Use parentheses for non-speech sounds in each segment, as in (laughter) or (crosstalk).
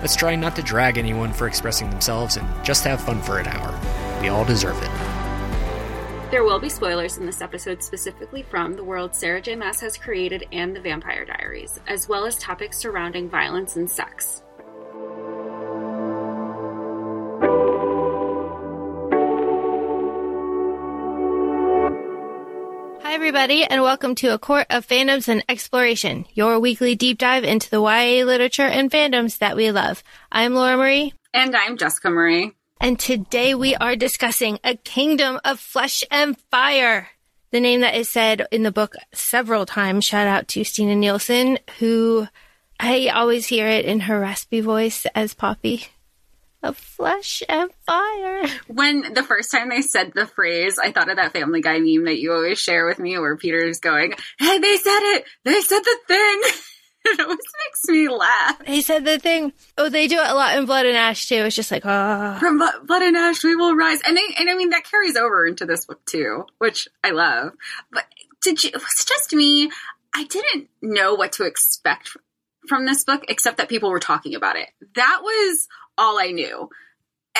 Let's try not to drag anyone for expressing themselves and just have fun for an hour. We all deserve it. There will be spoilers in this episode specifically from the world Sarah J. Maas has created and the Vampire Diaries, as well as topics surrounding violence and sex. Everybody, and welcome to A Court of Fandoms and Exploration, your weekly deep dive into the YA literature and fandoms that we love. I'm Laura Marie. And I'm Jessica Marie. And today we are discussing A Kingdom of Flesh and Fire. The name that is said in the book several times. Shout out to Stina Nilsson, who I always hear it in her raspy voice as Poppy. Of flesh and fire. When the first time they said the phrase, I thought of that Family Guy meme that you always share with me where Peter's going, Hey, they said it! They said the thing! (laughs) it always makes me laugh. They said the thing. Oh, they do it a lot in Blood and Ash too. It's just like, ah. From Blo- Blood and Ash, we will rise. And, they, and I mean, that carries over into this book too, which I love. But did you, it was just me. I didn't know what to expect from this book except that people were talking about it. That was all I knew.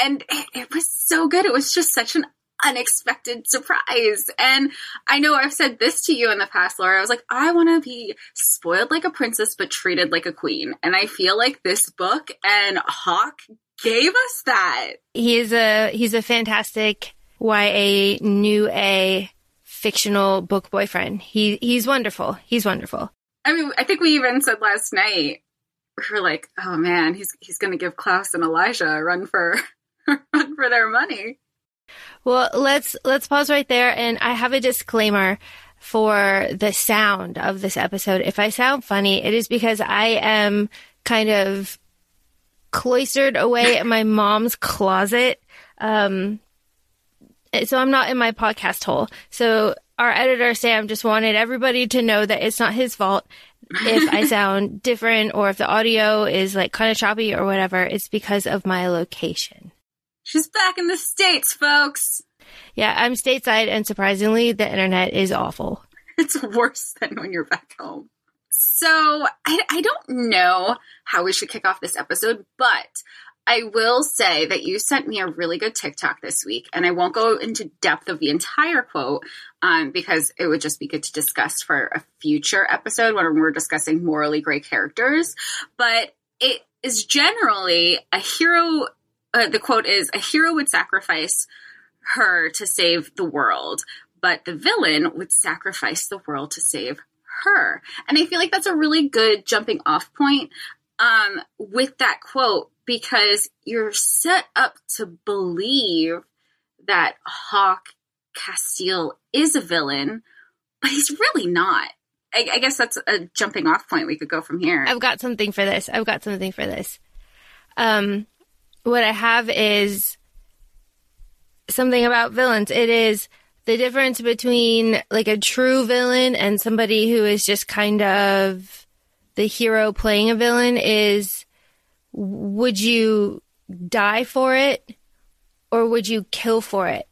And it, it was so good. It was just such an unexpected surprise. And I know I've said this to you in the past, Laura. I was like, I want to be spoiled like a princess, but treated like a queen. And I feel like this book and Hawke gave us that. He's a he's a fantastic YA new A fictional book boyfriend. He he's wonderful. He's wonderful. I mean, I think we even said last night were like, oh man, he's he's going to give Klaus and Elijah a run for (laughs) run for their money. Well, let's let's pause right there and I have a disclaimer for the sound of this episode. If I sound funny, it is because I am kind of cloistered away in my (laughs) mom's closet. Um so I'm not in my podcast hole. So our editor Sam just wanted everybody to know that it's not his fault if I sound different or if the audio is like kind of choppy or whatever. It's because of my location. She's back in the States, folks. Yeah, I'm stateside and surprisingly the internet is awful. It's worse than when you're back home. So I, I don't know how we should kick off this episode, but I will say that you sent me a really good TikTok this week, and I won't go into depth of the entire quote um, because it would just be good to discuss for a future episode when we're discussing morally gray characters. But it is generally a hero. Uh, the quote is a hero would sacrifice her to save the world, but the villain would sacrifice the world to save her. And I feel like that's a really good jumping off point um, with that quote because you're set up to believe that Hawke Casteel is a villain, but he's really not. I, I, guess that's a jumping off point. We could go from here. I've got something for this. I've got something for this. Um, what I have is something about villains. It is the difference between like a true villain and somebody who is just kind of the hero playing a villain is would you die for it or would you kill for it?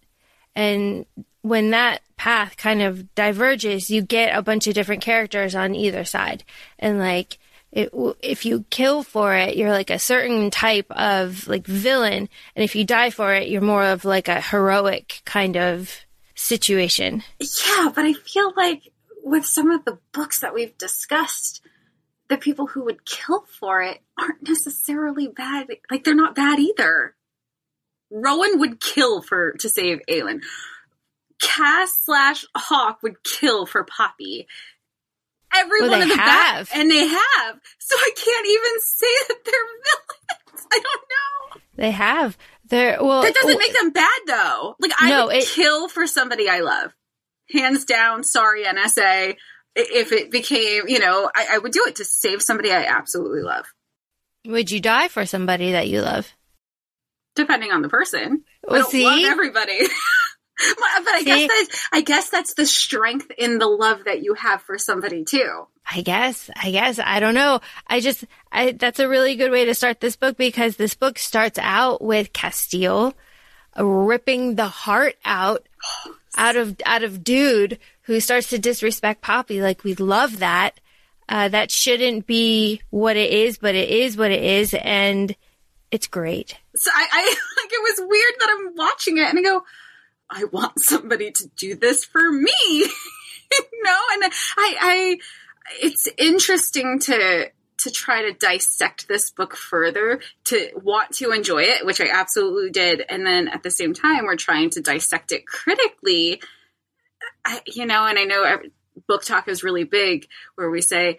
And when that path kind of diverges, you get a bunch of different characters on either side. And like, it, if you kill for it, you're like a certain type of like villain. And if you die for it, you're more of like a heroic kind of situation. Yeah, but I feel like with some of the books that we've discussed, the people who would kill for it aren't necessarily bad. Like they're not bad either. Rowan would kill for to save Aelin. Cass slash Hawke would kill for Poppy. Every well, one of the have. and they have. So I can't even say that they're villains. I don't know. They have. They're well. That doesn't well, make them bad though. Like I No, would it- kill for somebody I love. Hands down. Sorry, NSA. If it became, you know, I, I would do it to save somebody I absolutely love. Would you die for somebody that you love? depending on the person. I don't see? love everybody. (laughs) but but I See? guess that's I guess that's the strength in the love that you have for somebody too. I guess, I guess, I don't know. I just, I, that's a really good way to start this book because this book starts out with Casteel ripping the heart out, (gasps) (gasps) out of, out of dude who starts to disrespect Poppy. Like we love that. Uh, that shouldn't be what it is, but it is what it is. And it's great. So I, I (laughs) like it was weird that I'm watching it and I go, I want somebody to do this for me. (laughs) you know, and I I it's interesting to to try to dissect this book further, to want to enjoy it, which I absolutely did, and then at the same time we're trying to dissect it critically. I, you know, and I know book talk is really big where we say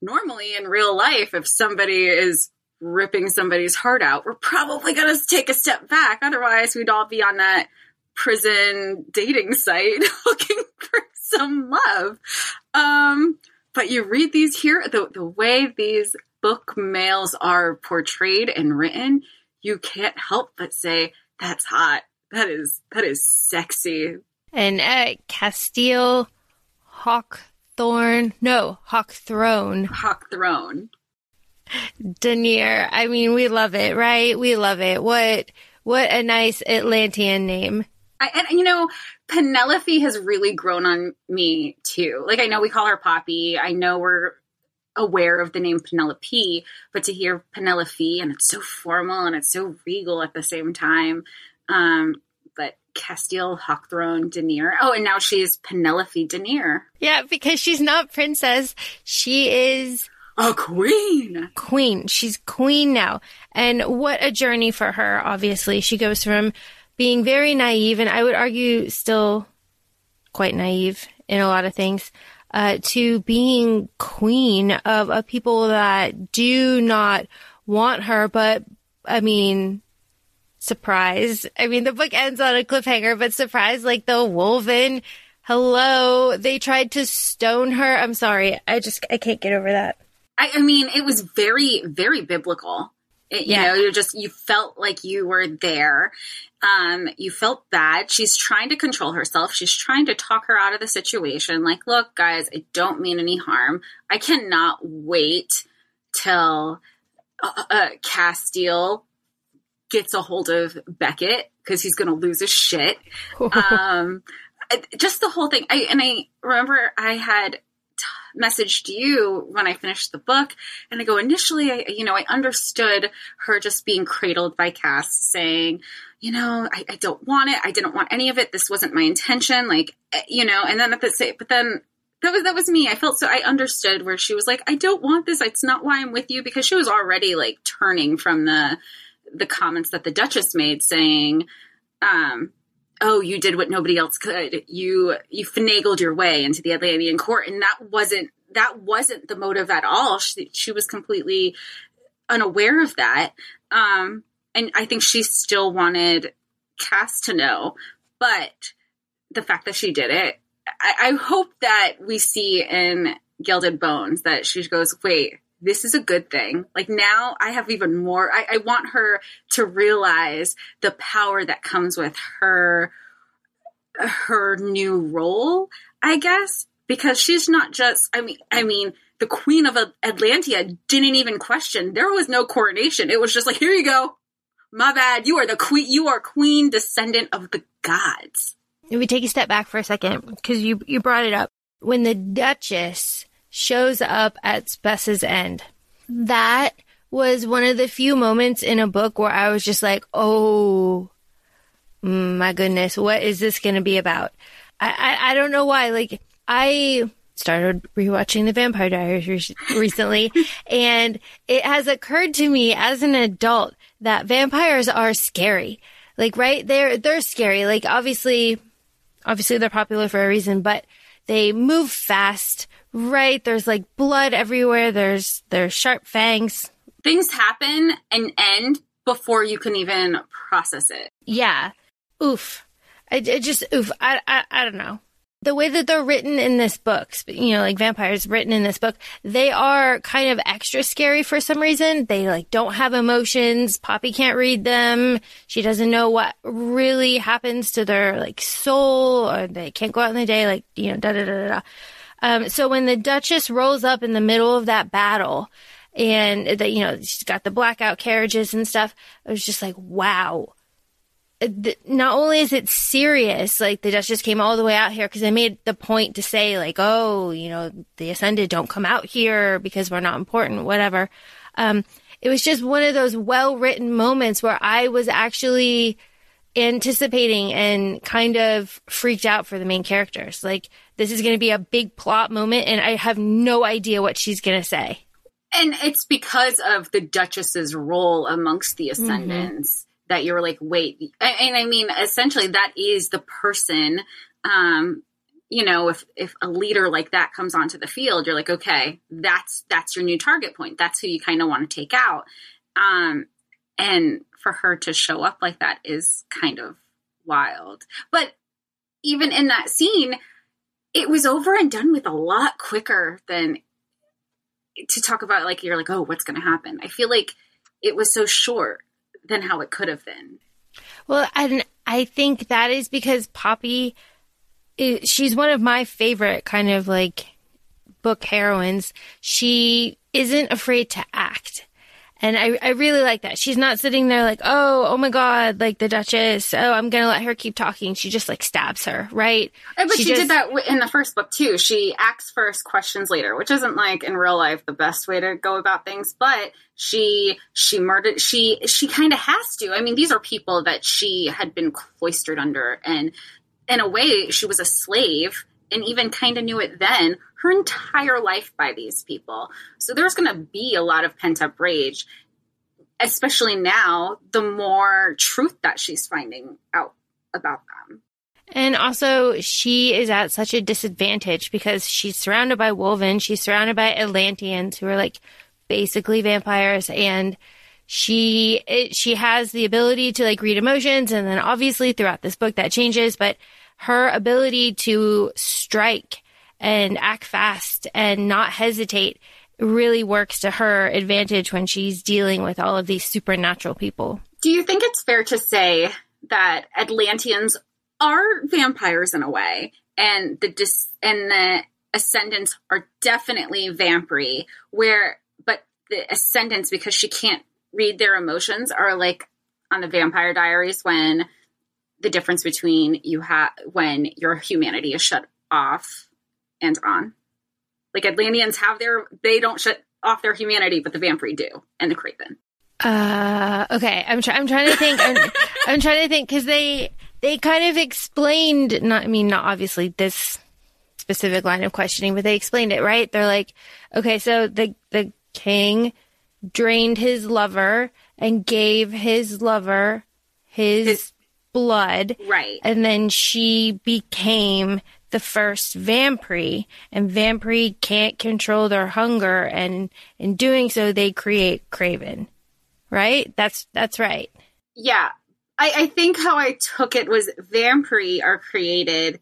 normally in real life if somebody is ripping somebody's heart out, we're probably going to take a step back. Otherwise, we'd all be on that prison dating site (laughs) looking for some love. Um, but you read these here, the, the way these book males are portrayed and written, you can't help but say, that's hot. That is, that is sexy. And uh, Casteel Hawkthorne, no, Hawkthrone. Hawk throne. Da'Neer. I mean, we love it, right? We love it. What what a nice Atlantean name. I, and you know, Penelope has really grown on me too. Like I know we call her Poppy. I know we're aware of the name Penelope, but to hear Penelope and it's so formal and it's so regal at the same time. Um, but Casteel Hawkthrone Da'Neer. Oh, and now she's Penelope Da'Neer, Yeah, because she's not princess. She is a queen. queen. She's queen now. And what a journey for her, obviously. She goes from being very naive, and I would argue still quite naive in a lot of things, uh, to being queen of a people that do not want her, but I mean, surprise. I mean, the book ends on a cliffhanger, but surprise, like the Wolven. Hello. They tried to stone her. I'm sorry. I just, I can't get over that. I, I mean, it was very, very biblical. It, you Yeah. know, you're just you felt like you were there. Um, you felt bad. She's trying to control herself. She's trying to talk her out of the situation. Like, look, guys, I don't mean any harm. I cannot wait till uh, uh, Casteel gets a hold of Beckett because he's going to lose his shit (laughs) um, just the whole thing. I and I remember I had t- messaged you when I finished the book, and I go initially, I you know, I understood her just being cradled by Cass, saying, you know, I, I don't want it. I didn't want any of it. This wasn't my intention. Like, eh, you know, and then at the same, but then. That was that was me. I felt so I understood where she was like, I don't want this. It's not why I'm with you because she was already like turning from the the comments that the Duchess made saying, um, oh, you did what nobody else could. You you finagled your way into the Atlantean court, and that wasn't that wasn't the motive at all. She, she was completely unaware of that, um, and I think she still wanted Cass to know, but the fact that she did it, I, I hope that we see in Gilded Bones that she goes, wait. This is a good thing. Like now, I have even more. I, I want her to realize the power that comes with her her new role, I guess, because she's not just I mean I mean the queen of Atlantia didn't even question. There was no coronation. It was just like, here you go. My bad. You are the queen you are queen descendant of the gods. If we take a step back for a second, because you you brought it up, when the Duchess shows up at Spessa's End, that was one of the few moments in a book where I was just like, oh my goodness, what is this going to be about? I, I I don't know why. Like I started rewatching the Vampire Diaries re- recently, (laughs) and it has occurred to me as an adult that vampires are scary. Like, right? They're they're scary. Like, obviously, obviously they're popular for a reason, but they move fast, right? There's like blood everywhere. There's there's sharp fangs. Things happen and end before you can even process it. Yeah. Oof. I, I just oof. I, I I don't know. The way that they're written in this book, you know, like vampires written in this book, they are kind of extra scary for some reason. They like don't have emotions. Poppy can't read them. She doesn't know what really happens to their like soul or they can't go out in the day, like, you know, da da da da. Um, so when the Duchess rolls up in the middle of that battle and that, you know, she's got the blackout carriages and stuff, it was just like, wow not only is it serious, like the Duchess came all the way out here because they made the point to say, like, oh, you know, the Ascended don't come out here because we're not important, whatever. Um, it was just one of those well written moments where I was actually anticipating and kind of freaked out for the main characters. Like, this is going to be a big plot moment, and I have no idea what she's going to say. And it's because of the Duchess's role amongst the mm-hmm. Ascendants. Mm-hmm that you're like, wait, and I mean, essentially that is the person, um, you know, if, if a leader like that comes onto the field, you're like, okay, that's, that's your new target point. That's who you kind of want to take out. Um, and for her to show up like that is kind of wild. But even in that scene, it was over and done with a lot quicker than to talk about like you're like, oh, what's going to happen? I feel like it was so short than how it could have been. Well, and I think that is because Poppy, is, she's one of my favorite kind of like book heroines. She isn't afraid to act. And I, I really like that. She's not sitting there like, oh, oh my God, like the Duchess. Oh, I'm going to let her keep talking. She just like stabs her, right? But she, she just, did that in the first book too. She acts first, questions later, which isn't like in real life the best way to go about things. But she, she murdered, she, she kind of has to. I mean, these are people that she had been cloistered under. And in a way, she was a slave and even kind of knew it then her entire life by these people. So there's going to be a lot of pent up rage, especially now, the more truth that she's finding out about them. And also, she is at such a disadvantage because she's surrounded by Wolven, she's surrounded by Atlanteans who are like basically vampires, and she it, she has the ability to like read emotions, and then obviously throughout this book that changes, but her ability to strike and act fast and not hesitate really works to her advantage when she's dealing with all of these supernatural people. Do you think it's fair to say that Atlanteans are vampires in a way, and the dis- and the Ascendants are definitely vampire? Where, but the Ascendants, because she can't read their emotions, are like on the Vampire Diaries when the difference between you have when your humanity is shut off and on. Like Atlanteans have their they don't shut off their humanity, but the vampire do, and the Craven. Uh, okay. I'm trying. I'm trying to think. I'm, (laughs) I'm trying to think because they they kind of explained. Not. I mean, not obviously this specific line of questioning, but they explained it right. They're like, okay, so the the king drained his lover and gave his lover his, his blood. Right. And then she became the first vampire and vampire can't control their hunger and in doing so they create Craven. Right? That's that's right. Yeah. I, I think how I took it was vampire are created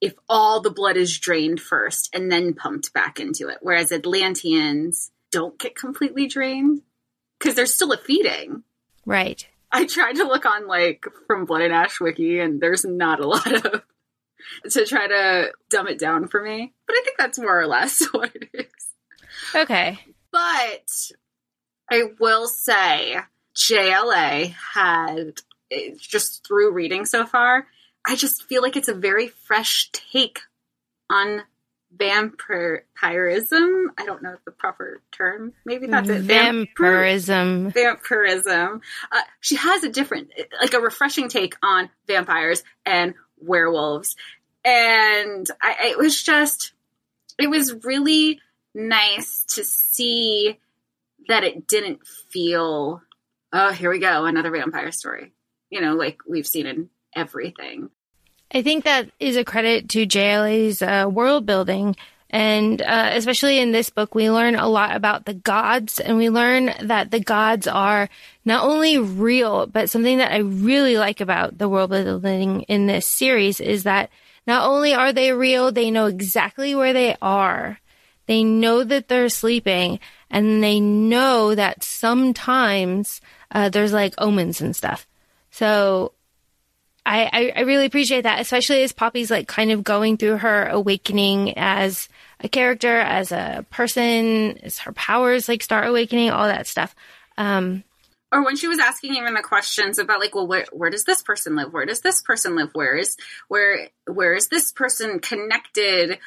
if all the blood is drained first and then pumped back into it. Whereas Atlanteans don't get completely drained because there's still a feeding. Right. (laughs) I tried to look on like from Blood and Ash Wiki, and there's not a (laughs) lot of to try to dumb it down for me. But I think that's more or less (laughs) what it is. Okay. But I will say JLA had eh, just through reading so far, I just feel like it's a very fresh take on vampirism. I don't know the proper term. Maybe that's it. Vampirism. Vampirism. Uh, she has a different, like a refreshing take on vampires and werewolves. And I, it was just, it was really nice to see that it didn't feel, oh, here we go, another vampire story. You know, like we've seen in everything. I think that is a credit to JLA's uh, world building. And uh, especially in this book, we learn a lot about the gods, and we learn that the gods are not only real, but something that I really like about the world building in this series is that Not only are they real, they know exactly where they are. They know that they're sleeping and they know that sometimes uh, there's like omens and stuff. So I, I, really appreciate that, especially as Poppy's like kind of going through her awakening as a character, as a person, as her powers like start awakening, all that stuff. Um, or when she was asking even the questions about like well where, where does this person live where does this person live where is where where is this person connected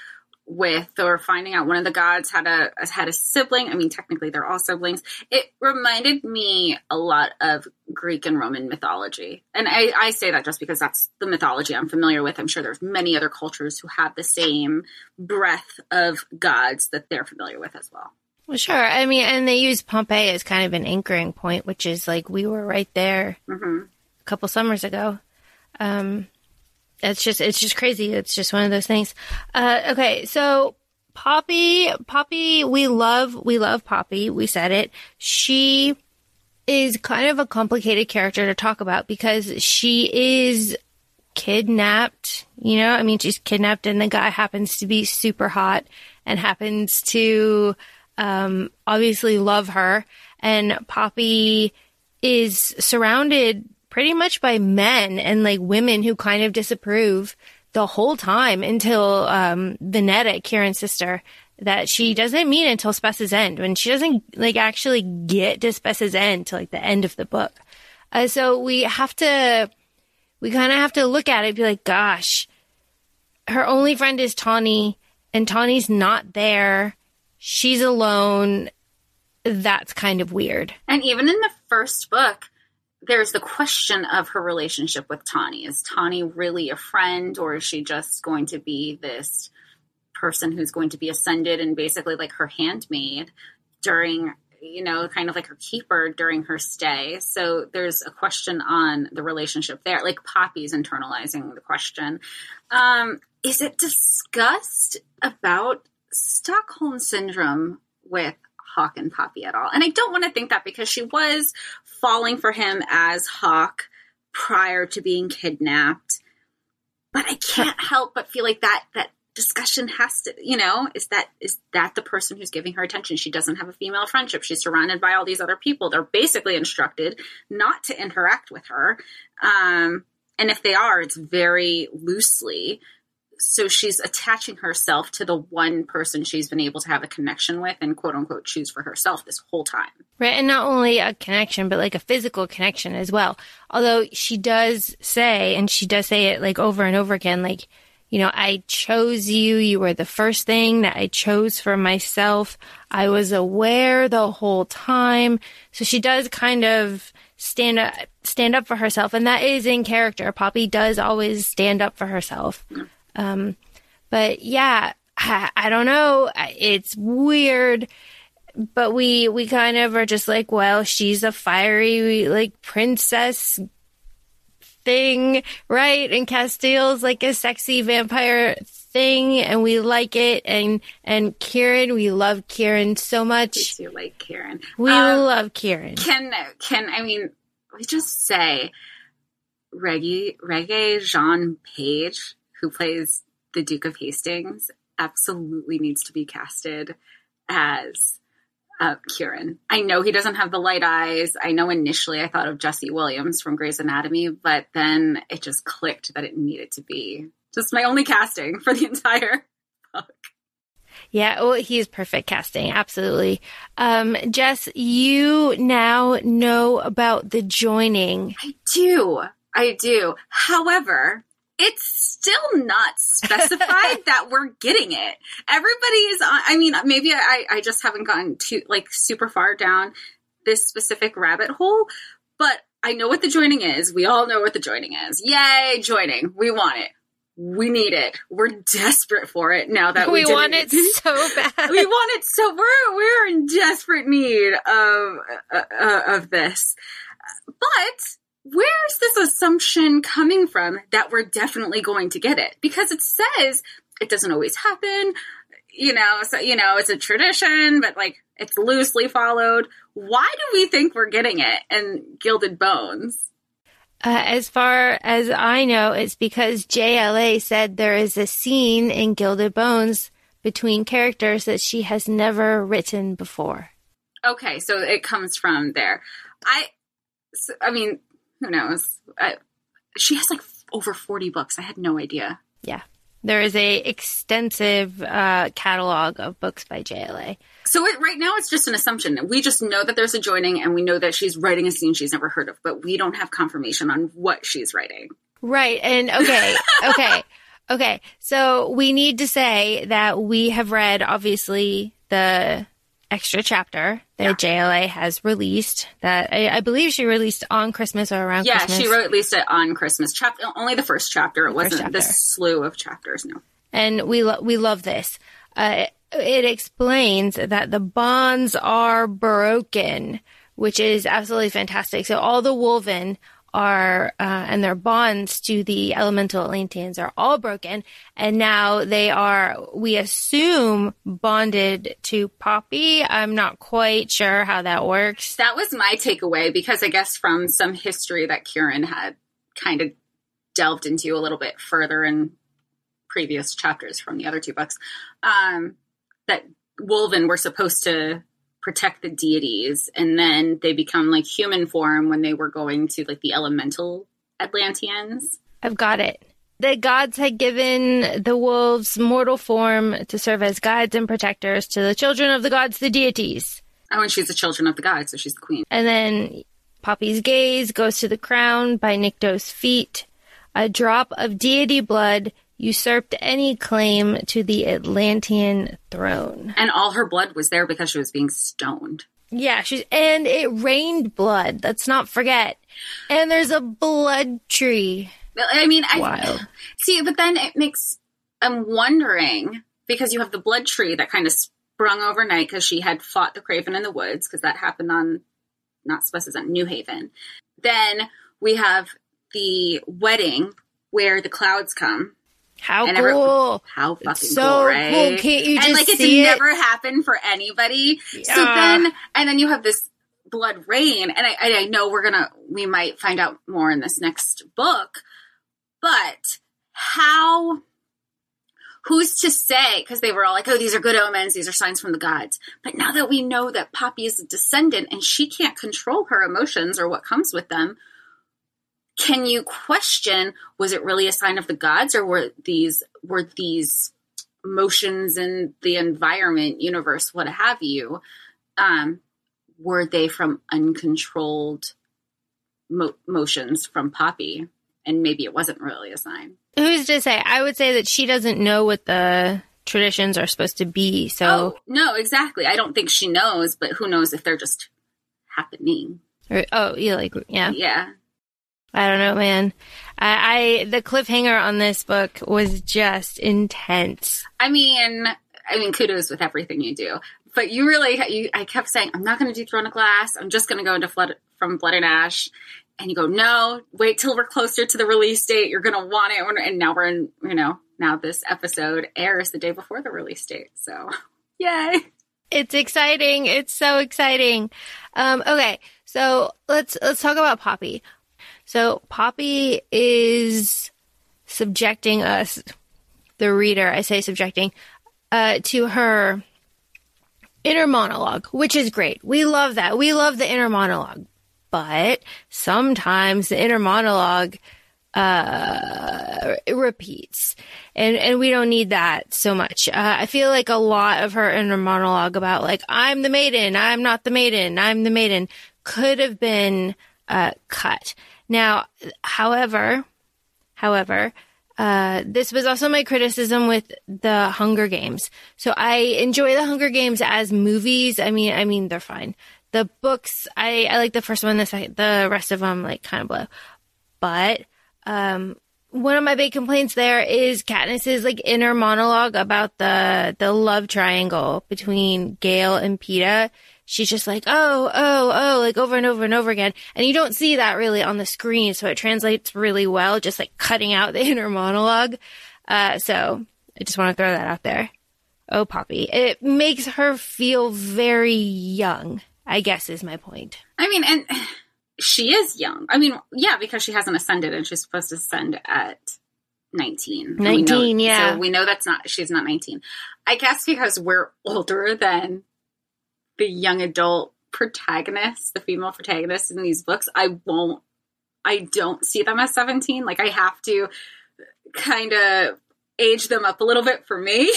with or finding out one of the gods had a had a sibling. I mean, technically they're all siblings. It reminded me a lot of Greek and Roman mythology, and I, I say that just because that's the mythology I'm familiar with. I'm sure there's many other cultures who have the same breadth of gods that they're familiar with as well. Well, sure. I mean, and they use Pompeii as kind of an anchoring point, which is like we were right there mm-hmm. a couple summers ago. Um, it's just it's just crazy. It's just one of those things. Uh, okay, so Poppy, Poppy, we love we love Poppy. We said it. She is kind of a complicated character to talk about because she is kidnapped. You know, I mean, she's kidnapped, and the guy happens to be super hot and happens to um, obviously love her. And Poppy is surrounded pretty much by men and like women who kind of disapprove the whole time until um, Vonetta, Kieran's sister, that she doesn't meet until Spessa's End when she doesn't like actually get to Spessa's End to like the end of the book. Uh, so we have to, we kind of have to look at it be like, gosh, her only friend is Tawny and Tawny's not there. She's alone. That's kind of weird. And even in the first book, there's the question of her relationship with Tawny. Is Tawny really a friend, or is she just going to be this person who's going to be ascended and basically like her handmaid during, you know, kind of like her keeper during her stay? So there's a question on the relationship there. Like Poppy's internalizing the question. Um, is it discussed about Stockholm syndrome with Hawke and Poppy at all. And I don't want to think that because she was falling for him as Hawke prior to being kidnapped. But I can't (laughs) help but feel like that that discussion has to, you know, is that is that the person who's giving her attention? She doesn't have a female friendship. She's surrounded by all these other people. They're basically instructed not to interact with her. Um, and if they are, it's very loosely so she's attaching herself to the one person she's been able to have a connection with and quote unquote choose for herself this whole time. Right. And not only a connection, but like a physical connection as well. Although she does say, and she does say it like over and over again, like, you know, I chose you. You were the first thing that I chose for myself. I was aware the whole time. So she does kind of stand up, stand up for herself. And that is in character. Poppy does always stand up for herself. Mm-hmm. Um, but yeah, I, I don't know. It's weird but we we kind of are just like well she's a fiery like princess thing right? And Casteel's like a sexy vampire thing and we like it. And and kieran we love kieran so much. You like kieran. We um, love kieran. can can i mean we just say reggie Regé-Jean Page who plays the Duke of Hastings, absolutely needs to be casted as uh, Kieran. I know he doesn't have the light eyes. I know initially I thought of Jesse Williams from Grey's Anatomy, but then it just clicked that it needed to be just my only casting for the entire book. Yeah, well, he's perfect casting, absolutely. Um, Jess, you now know about the joining. I do. I do. However, it's still not specified that (laughs) we're getting it. Everybody is on, I mean, maybe I, I just haven't gotten too, like, super far down this specific rabbit hole, but I know what the joining is. We all know what the joining is. Yay, joining. We want it. We need it. We're desperate for it now that we, we want it (laughs) so bad. we want it so we're we're in desperate need of uh, uh, of this. But where's this assumption coming from that we're definitely going to get it? Because it says it doesn't always happen. You know, so you know, it's a tradition, but like it's loosely followed. Why do we think we're getting it in Gilded Bones? Uh, as far as I know, it's because JLA said there is a scene in Gilded Bones between characters that she has never written before. Okay, so it comes from there. I, so, I mean, who knows? I, she has like over 40 books. I had no idea. Yeah. There is a extensive uh, catalog of books by JLA. So it, right now it's just an assumption. We just know that there's a joining and we know that she's writing a scene she's never heard of, but we don't have confirmation on what she's writing. Right. And okay, (laughs) okay, okay. So we need to say that we have read, obviously, the extra chapter that Yeah. JLA has released that I, I believe she released on Christmas or around Christmas. Yeah, Christmas. she least it on Christmas. Chapter only the first chapter. It first wasn't the chapter. slew of chapters. No. and we lo- we love this. Uh, it explains that the bonds are broken, which is absolutely fantastic. So all the Wolven are uh, and their bonds to the elemental Atlanteans are all broken, and now they are, we assume, bonded to Poppy. I'm not quite sure how that works. That was my takeaway because I guess from some history that Kieran had kind of delved into a little bit further in previous chapters from the other two books, um, that Wolven were supposed to protect the deities and then they become like human form when they were going to like the elemental Atlanteans. I've got it. The gods had given the wolves mortal form to serve as guides and protectors to the children of the gods, the deities. Oh, and she's the children of the gods, so she's the queen. And then Poppy's gaze goes to the crown by Nyktos' feet. A drop of deity blood usurped any claim to the Atlantean throne. And all her blood was there because she was being stoned. Yeah, she's and it rained blood. Let's not forget. And there's a blood tree. I mean, I Wild. (laughs) see, but then it makes I'm wondering because you have the blood tree that kind of sprung overnight because she had fought the Craven in the woods because that happened on not supposed on New Haven. Then we have the wedding where the clouds come. How And every- cool. How fucking so cool, right? cool. Can't you just and like it's see it? never happened for anybody. So then, and then you have this blood rain, and I, I know we're gonna, we might find out more in this next book, but how? Who's to say? Because they were all like, "Oh, these are good omens; these are signs from the gods." But now that we know that Poppy is a descendant and she can't control her emotions or what comes with them, can you question was it really a sign of the gods or were these were these motions in the environment universe what have you um were they from uncontrolled mo- motions from poppy and maybe it wasn't really a sign Who's to say? I would say that she doesn't know what the traditions are supposed to be. So, oh no exactly i don't think she knows but who knows if they're just happening or, oh, yeah, like, yeah. yeah I don't know, man. I, I, the cliffhanger on this book was just intense. I mean, I mean, kudos with everything you do. But you really, you, I kept saying, I'm not going to do Throne of Glass. I'm just going to go into Flood from Blood and Ash. And you go, no, wait till we're closer to the release date. You're going to want it. And now we're in, you know, now this episode airs the day before the release date. So, (laughs) yay. It's exciting. It's so exciting. Um, okay. So let's, let's talk about Poppy. So Poppy is subjecting us, the reader, I say subjecting, uh, to her inner monologue, which is great. We love that. We love the inner monologue. But sometimes the inner monologue uh, repeats, and and we don't need that so much. Uh, I feel like a lot of her inner monologue about like I'm the maiden, I'm not the maiden, I'm the maiden could have been uh, cut. Now, however, however, uh, this was also my criticism with the Hunger Games. So I enjoy the Hunger Games as movies. I mean, I mean they're fine. The books, I, I like the first one. The second, the rest of them like kind of blow. But um, one of my big complaints there is Katniss's like inner monologue about the the love triangle between Gale and Peeta. She's just like, oh, oh, oh, like over and over and over again. And you don't see that really on the screen. So it translates really well, just like cutting out the (laughs) inner monologue. Uh, so I just want to throw that out there. Oh, Poppy. It makes her feel very young, I guess is my point. I mean, and (sighs) she is young. I mean, yeah, because she hasn't ascended and she's supposed to ascend at 19. And we know- 19, yeah. So we know that's not, she's not 19. I guess because we're older than the young adult protagonists, the female protagonists in these books, I won't, I don't see them as 17. Like I have to kind of age them up a little bit for me.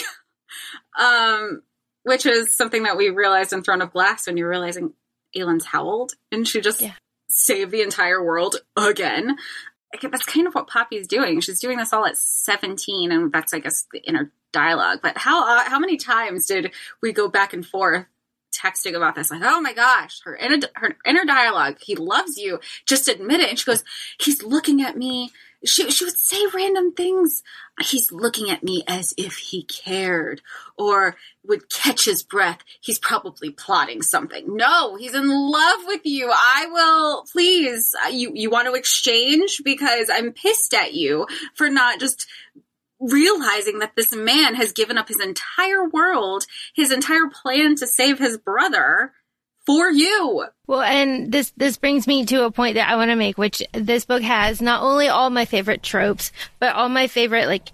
(laughs) um, which is something that we realized in Throne of Glass when you're realizing Aelin's how old? And she just Yeah. saved the entire world again. Okay, That's kind of what Poppy's doing. She's doing this all at 17, and that's, I guess, the inner dialogue. But how uh, how many times did we go back and forth texting about this? Like, oh my gosh, her inner her inner dialogue. He loves you. Just admit it. And she goes, he's looking at me. She she would say random things. He's looking at me as if he cared, or would catch his breath. He's probably plotting something. No, he's in love with you. I will please. uh, You you want to exchange because I'm pissed at you for not just realizing that this man has given up his entire world, his entire plan to save his brother for you. Well, and this this brings me to a point that I want to make, which this book has not only all my favorite tropes, but all my favorite like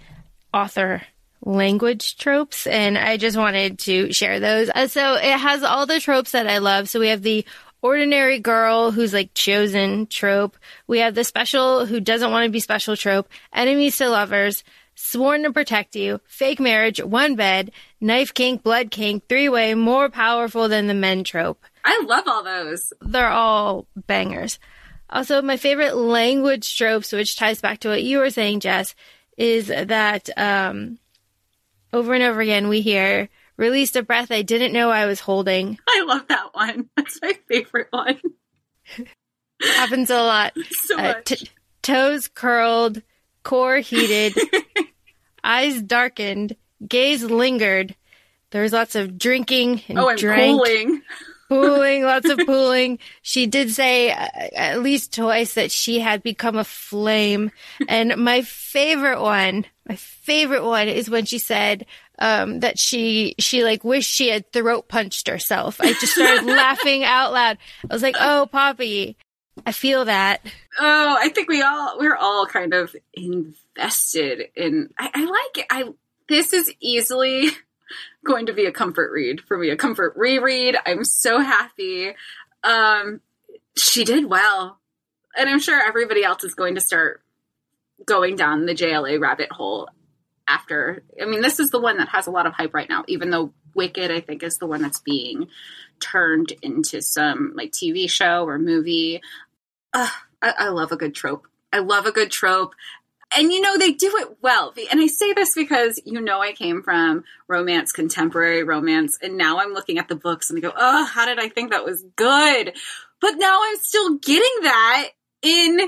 author language tropes, and I just wanted to share those. Uh, so it has all the tropes that I love. So we have the ordinary girl who's like chosen trope. We have the special who doesn't want to be special trope. Enemies to lovers. Sworn to protect you, fake marriage, one bed, knife kink, blood kink, three way, more powerful than the men trope I love all those. they're all bangers. Also, my favorite language tropes, which ties back to what you were saying, Jess, is that um, over and over again we hear released a breath I didn't know I was holding. (laughs) I love that one. (laughs) That's my favorite one. (laughs) Happens a lot. So Uh, t- toes curled, core heated, (laughs) eyes darkened, gaze lingered. There was lots of drinking and oh, and drank. cooling. (laughs) pooling, lots of pooling. She did say uh, at least twice that she had become a flame. And my favorite one, my favorite one is when she said um, that she she like wished she had throat punched herself. I just started (laughs) laughing out loud. I was like, "Oh, Poppy, I feel that." Oh, I think we all we're all kind of invested in. I, I like it. I this is easily (laughs) going to be a comfort read for me. A comfort reread. I'm so happy. Um, she did well, and I'm sure everybody else is going to start going down the JLA rabbit hole after. I mean, this is the one that has a lot of hype right now. Even though Wicked, I think, is the one that's being turned into some like TV show or movie. Ugh, I, I love a good trope. I love a good trope. And you know, they do it well. And I say this because you know I came from romance, contemporary romance, and now I'm looking at the books and I go, oh, how did I think that was good? But now I'm still getting that in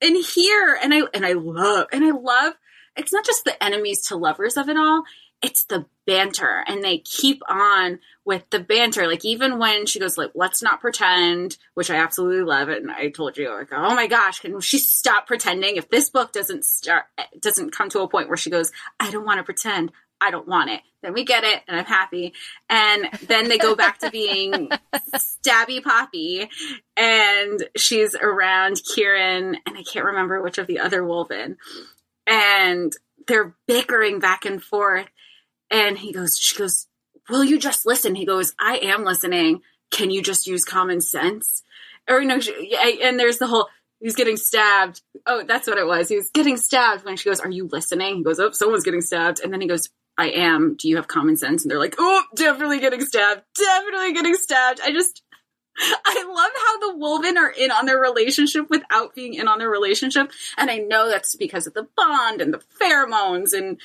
in here. And I and I love and I love it's not just the enemies to lovers of it all, it's the banter. And they keep on with the banter. Like even when she goes like, let's not pretend, which I absolutely love it. And I told you, like, oh my gosh, can she stop pretending? If this book doesn't start doesn't come to a point where she goes, I don't want to pretend. I don't want it. Then we get it and I'm happy. And then they go back to (laughs) being stabby poppy and she's around Kieran and I can't remember which of the other Wolven. And they're bickering back and forth. And he goes, she goes, Will you just listen? He goes, I am listening. Can you just use common sense? Or no, she, and there's the whole he's getting stabbed. Oh, that's what it was. He was getting stabbed when she goes, Are you listening? He goes, Oh, someone's getting stabbed. And then he goes, I am. Do you have common sense? And they're like, Oh, definitely getting stabbed. Definitely getting stabbed. I just I love how the Wolven are in on their relationship without being in on their relationship. And I know that's because of the bond and the pheromones and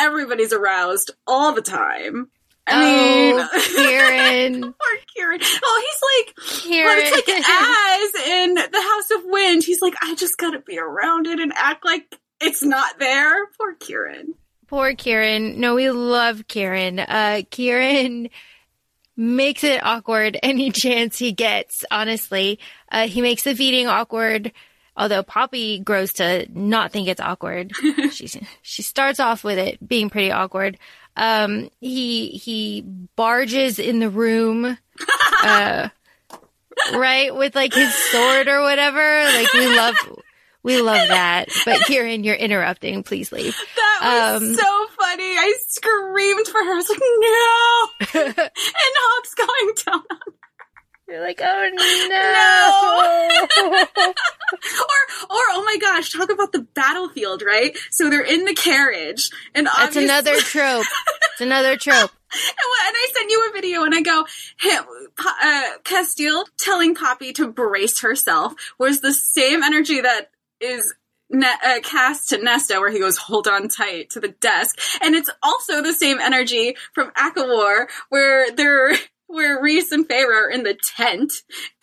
everybody's aroused all the time. I mean, oh, (laughs) Kieran, poor Kieran. Oh, he's like, but Kieran. it's like as in the House of Wind. He's like, I just gotta be around it and act like it's not there. Poor Kieran. Poor Kieran. No, we love Kieran. Uh, Kieran makes it awkward any (laughs) chance he gets, honestly. Uh, he makes the feeding awkward, although Poppy grows to not think it's awkward. (laughs) She's, she starts off with it being pretty awkward. Um, he, he barges in the room, (laughs) uh, right? With like his sword or whatever. Like we love we love that. But (laughs) Kieran, you're interrupting. Please leave. That was Um, so funny. I screamed for her. I was like, no. and Hawke's going down on You're like, oh no. (laughs) or or oh my gosh, talk about the battlefield, right? So they're in the carriage, and That's obviously, another trope. It's another trope. (laughs) And and I send you a video, and I go, him, uh, Casteel telling Poppy to brace herself was the same energy that is. Ne- uh, cast to Nesta, where he goes, "Hold on tight" to the desk, and it's also the same energy from ACOWAR, where they're where Rhys and Feyre are in the tent,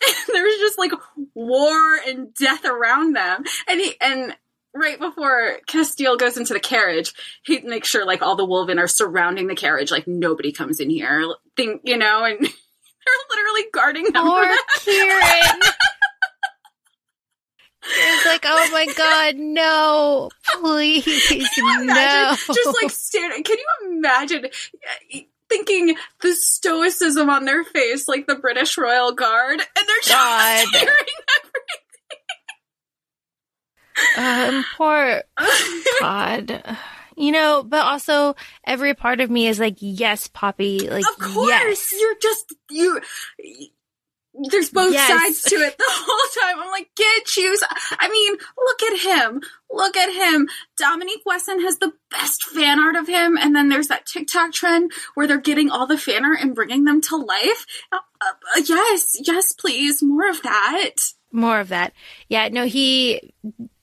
and (laughs) there's just like war and death around them, and he and right before Casteel goes into the carriage, he makes sure like all the Wolven are surrounding the carriage, like nobody comes in here, think you know, and (laughs) they're literally guarding them. Poor. (laughs) Kieran. It's like, oh my god, no, please, no. just like standing? Can you imagine thinking the stoicism on their face, like the British Royal Guard, and they're just God. staring um, poor (laughs) God. You know, but also every part of me is like, yes, Poppy, like, Of course, yes. you're just you. There's both Yes. sides to it the (laughs) whole time. I'm like, get choose. I mean, look at him. Look at him. Dominique Wesson has the best fan art of him, and then there's that TikTok trend where they're getting all the fan art and bringing them to life. Uh, uh, yes, yes, please, more of that. More of that. Yeah, no, he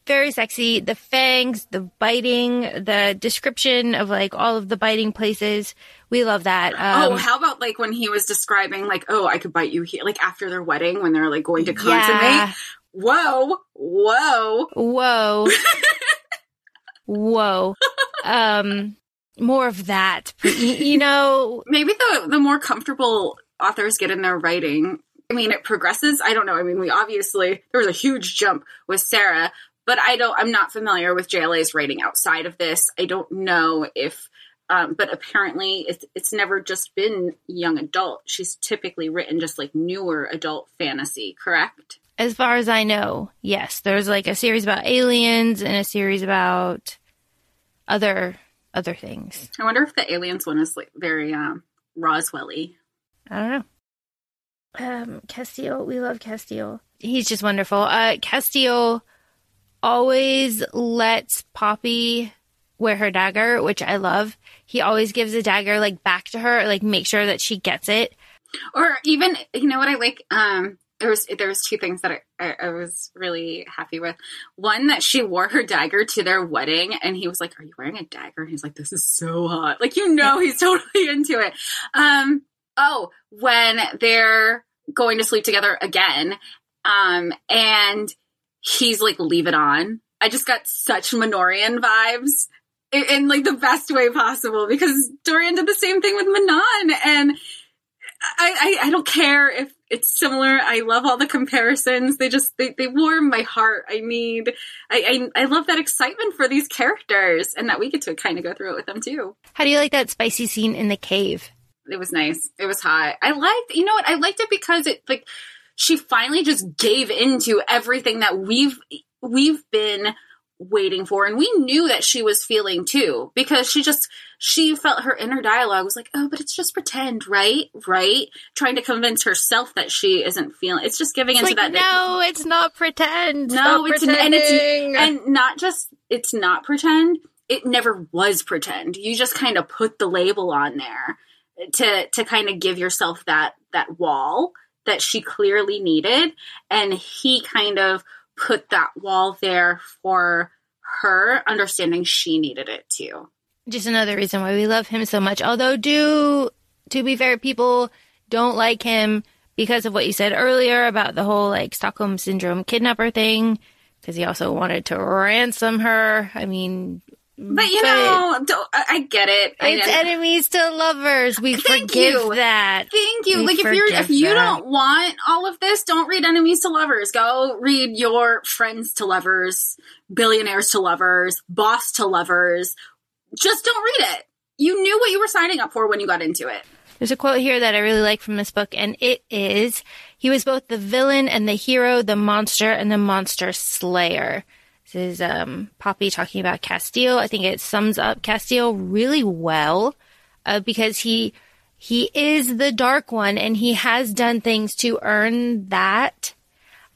very sexy. The fangs, the biting, the description of like all of the biting places. We love that. Um, oh, how about like when he was describing like, oh, I could bite you here, like after their wedding when they're like going to consummate. yeah. Whoa, whoa. Whoa. (laughs) Whoa. Um, more of that. You, you know, (laughs) maybe the the more comfortable authors get in their writing i mean it progresses i don't know i mean we obviously there was a huge jump with sarah but i don't i'm not familiar with jla's writing outside of this i don't know if um, but apparently it's it's never just been young adult she's typically written just like newer adult fantasy correct as far as I know, yes, there's like a series about aliens and a series about other other things. i wonder if the aliens one is like very um roswell-y I don't know. Um, Casteel, we love Casteel. He's just wonderful. Uh, Casteel always lets Poppy wear her dagger, which I love. He always gives a dagger like back to her, like make sure that she gets it. or even you know what I like. Um, there was there was two things that I, I, I was really happy with. One that she wore her dagger to their wedding, and he was like, "Are you wearing a dagger?" And he's like, "This is so hot." Like you know, he's totally (laughs) into it. Um, oh, when they're going to sleep together again, um, and he's like, "Leave it on." I just got such Manorian vibes in, in like the best way possible because Dorian did the same thing with Manon and. I, I, I don't care if it's similar. I love all the comparisons. They just they, they warm my heart. I need I, I I love that excitement for these characters and that we get to kind of go through it with them too. How do you like that spicy scene in the cave? It was nice. It was hot. I liked you know what? I liked it because it like she finally just gave into everything that we've we've been waiting for. And we knew that she was feeling too because she just she felt her inner dialogue was like oh but it's just pretend right? Right? Trying to convince herself that she isn't feeling it's just giving It's into like, that no, it's not pretend. no Stop it's and it's and not just it's not pretend. It never was pretend. You just kind of put the label on there to to kind of give yourself that that wall that she clearly needed and he kind of put that wall there for her understanding she needed it too just another reason why we love him so much. Although, do to be fair, people don't like him because of what you said earlier about the whole like Stockholm syndrome kidnapper thing. Because he also wanted to ransom her. I mean, Mm. but you know don't, I, I get it I it's know. enemies to lovers. We Thank forgive you. that. Thank you. We like if you're if you that. don't want all of this, don't read Enemies to Lovers. Go read your Friends to Lovers, Billionaires to Lovers, Boss to Lovers. Just don't read it. You knew what you were signing up for when you got into it. There's a quote here that I really like from this book, and it is He was both the villain and the hero, the monster and the monster slayer. This is um, Poppy talking about Casteel. I think it sums up Casteel really well uh, because he he is the dark one and he has done things to earn that.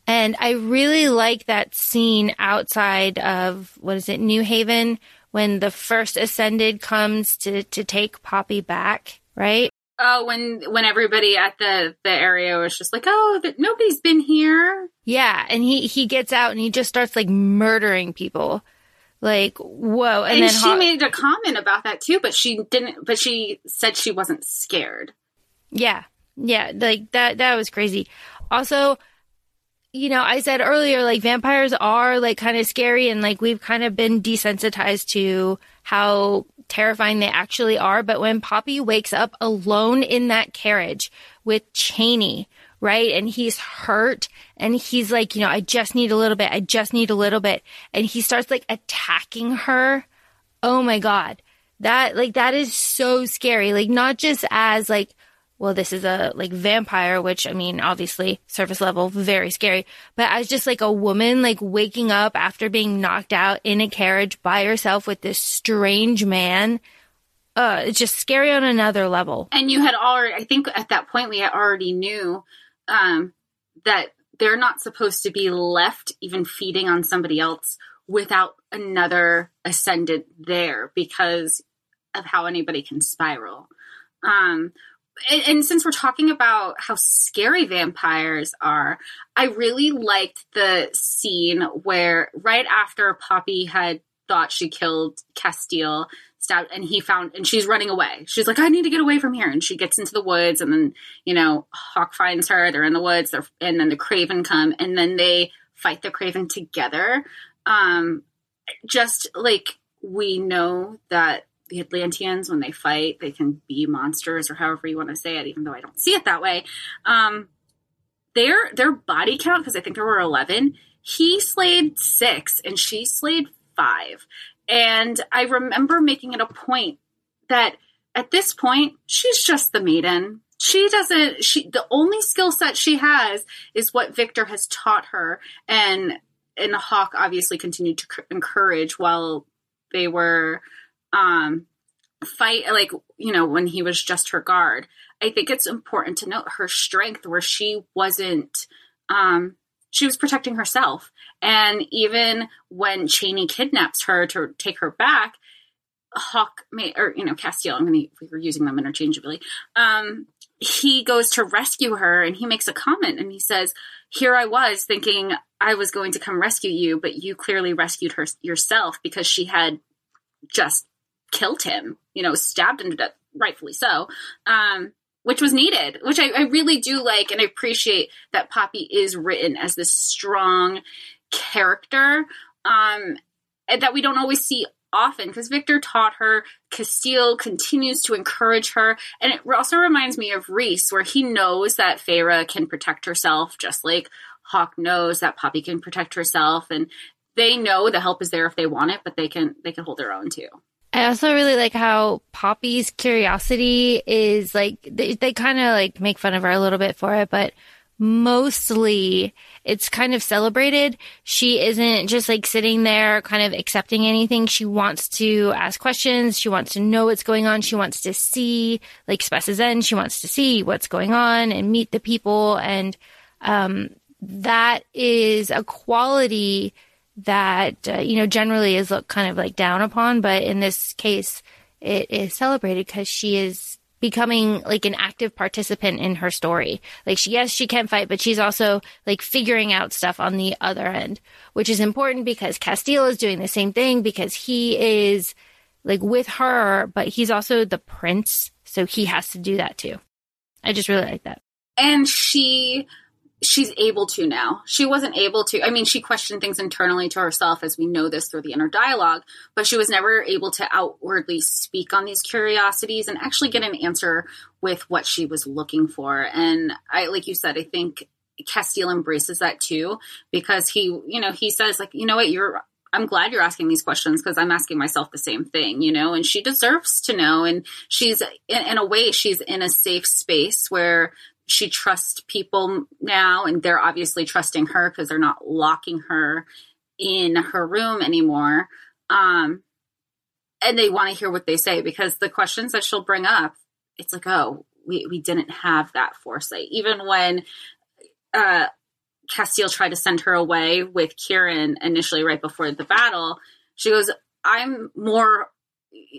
And I really like that scene outside of what is it, New Haven, when the first ascended comes to to take Poppy back, right? Oh, when when everybody at the the area was just like, oh, that nobody's been here. Yeah, and he he gets out and he just starts like murdering people. Like whoa! And, And, she made a comment about that too, but she didn't. But she said she wasn't scared. Yeah. Yeah. Like that, that was crazy. Also, you know, I said earlier, like vampires are like kind of scary and like we've kind of been desensitized to how terrifying they actually are. But when Poppy wakes up alone in that carriage with Cheney, right? And he's hurt and he's like, you know, I just need a little bit. I just need a little bit. And he starts like attacking her. Oh my God. That, like, that is so scary. Like, not just as like, well, this is a like vampire, which I mean, obviously surface level, very scary, but as just like a woman, like waking up after being knocked out in a carriage by herself with this strange man, uh, it's just scary on another level. And you had already, I think at that point we had already knew um, that they're not supposed to be left even feeding on somebody else without another ascendant there because of how anybody can spiral. Um, and, and since we're talking about how scary vampires are, I really liked the scene where right after Poppy had thought she killed Casteel, stabbed, and he found, and she's running away. She's like, I need to get away from here. And she gets into the woods, and then, you know, Hawke finds her. They're in the woods, and then the Craven come, and then they fight the Craven together. Um, just like we know that the Atlanteans, when they fight, they can be monsters or however you want to say it, even though I don't see it that way. Um, their their body count, because I think there were eleven, he slayed six and she slayed five. And I remember making it a point that at this point, she's just the maiden. She doesn't, she, the only skill set she has is what Vikter has taught her. And, and Hawke obviously continued to encourage while they were, um, fight, like, you know, when he was just her guard. I think it's important to note her strength where she wasn't, um, she was protecting herself. And even when Cheney kidnaps her to take her back, Hawke may, or you know, Casteel. I'm gonna we were using them interchangeably. Um, he goes to rescue her, and he makes a comment, and he says, "Here I was thinking I was going to come rescue you, but you clearly rescued her yourself because she had just killed him. You know, stabbed him to death, rightfully so." Um, which was needed, which I, I really do like, and I appreciate that Poppy is written as this strong character um, that we don't always see often because Vikter taught her. Casteel continues to encourage her. And it also reminds me of Rhys, where he knows that Feyre can protect herself, just like Hawke knows that Poppy can protect herself. And they know the help is there if they want it, but they can they can hold their own too. I also really like how Poppy's curiosity is like they, they kind of like make fun of her a little bit for it, but mostly it's kind of celebrated. She isn't just like sitting there kind of accepting anything. She wants to ask questions. She wants to know what's going on. She wants to see, like Spessa's End, she wants to see what's going on and meet the people. And um, that is a quality that, uh, you know, generally is looked kind of like down upon. But in this case, it is celebrated because she is becoming like an active participant in her story. Like she, yes, she can fight, but she's also like figuring out stuff on the other end, which is important because Casteel is doing the same thing because he is like with her, but he's also the prince. So he has to do that too. I just really like that. And she she's able to now. She wasn't able to. I mean, she questioned things internally to herself, as we know this through the inner dialogue, but she was never able to outwardly speak on these curiosities and actually get an answer with what she was looking for. And I, like you said, I think Casteel embraces that too, because he, you know, he says, like, you know what, you're I'm glad you're asking these questions because I'm asking myself the same thing, you know, and she deserves to know. And she's, in, in a way, she's in a safe space where she trusts people now, and they're obviously trusting her because they're not locking her in her room anymore. Um, and they want to hear what they say because the questions that she'll bring up, it's like, oh, we, we didn't have that foresight. Even when uh, Casteel tried to send her away with Kieran initially right before the battle, she goes, I'm more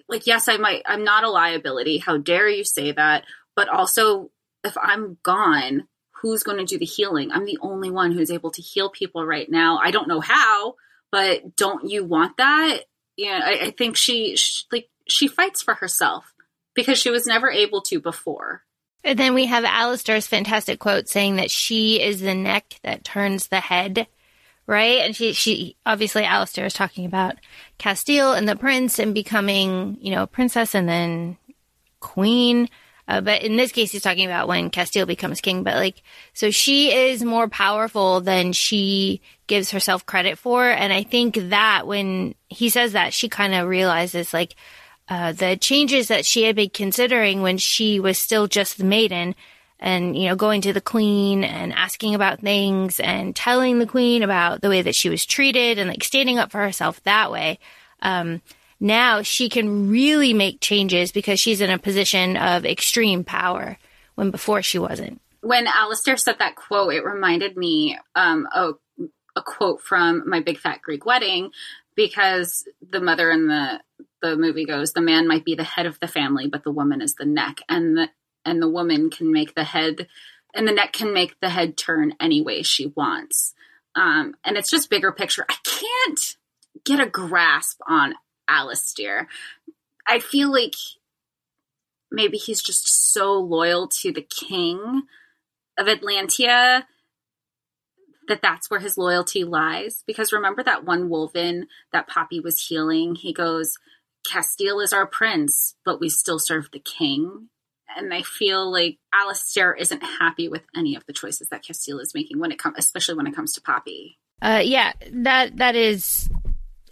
like, yes, I might, I'm not a liability. How dare you say that? But also, if I'm gone, who's going to do the healing? I'm the only one who's able to heal people right now. I don't know how, but don't you want that? Yeah, I, I think she, she like she fights for herself because she was never able to before. And then we have Alastir's fantastic quote saying that she is the neck that turns the head, right? And she, she obviously Alistair is talking about Casteel and the prince and becoming, you know, princess and then queen. Uh, but in this case, he's talking about when Casteel becomes king. But like, so she is more powerful than she gives herself credit for. And I think that when he says that, she kind of realizes like, uh, the changes that she had been considering when she was still just the maiden and, you know, going to the queen and asking about things and telling the queen about the way that she was treated and like standing up for herself that way. Um, now she can really make changes because she's in a position of extreme power when before she wasn't. When Alastir said that quote, it reminded me um, of a quote from my big fat Greek wedding because the mother in the the movie goes, the man might be the head of the family, but the woman is the neck, and the and the woman can make the head, and the neck can make the head turn any way she wants. Um, and it's just bigger picture. I can't get a grasp on Alastir. I feel like maybe he's just so loyal to the king of Atlantia that that's where his loyalty lies. Because remember that one Wolven that Poppy was healing? He goes, Casteel is our prince, but we still serve the king. And I feel like Alastir isn't happy with any of the choices that Casteel is making when it comes, especially when it comes to Poppy. Uh, yeah, that that is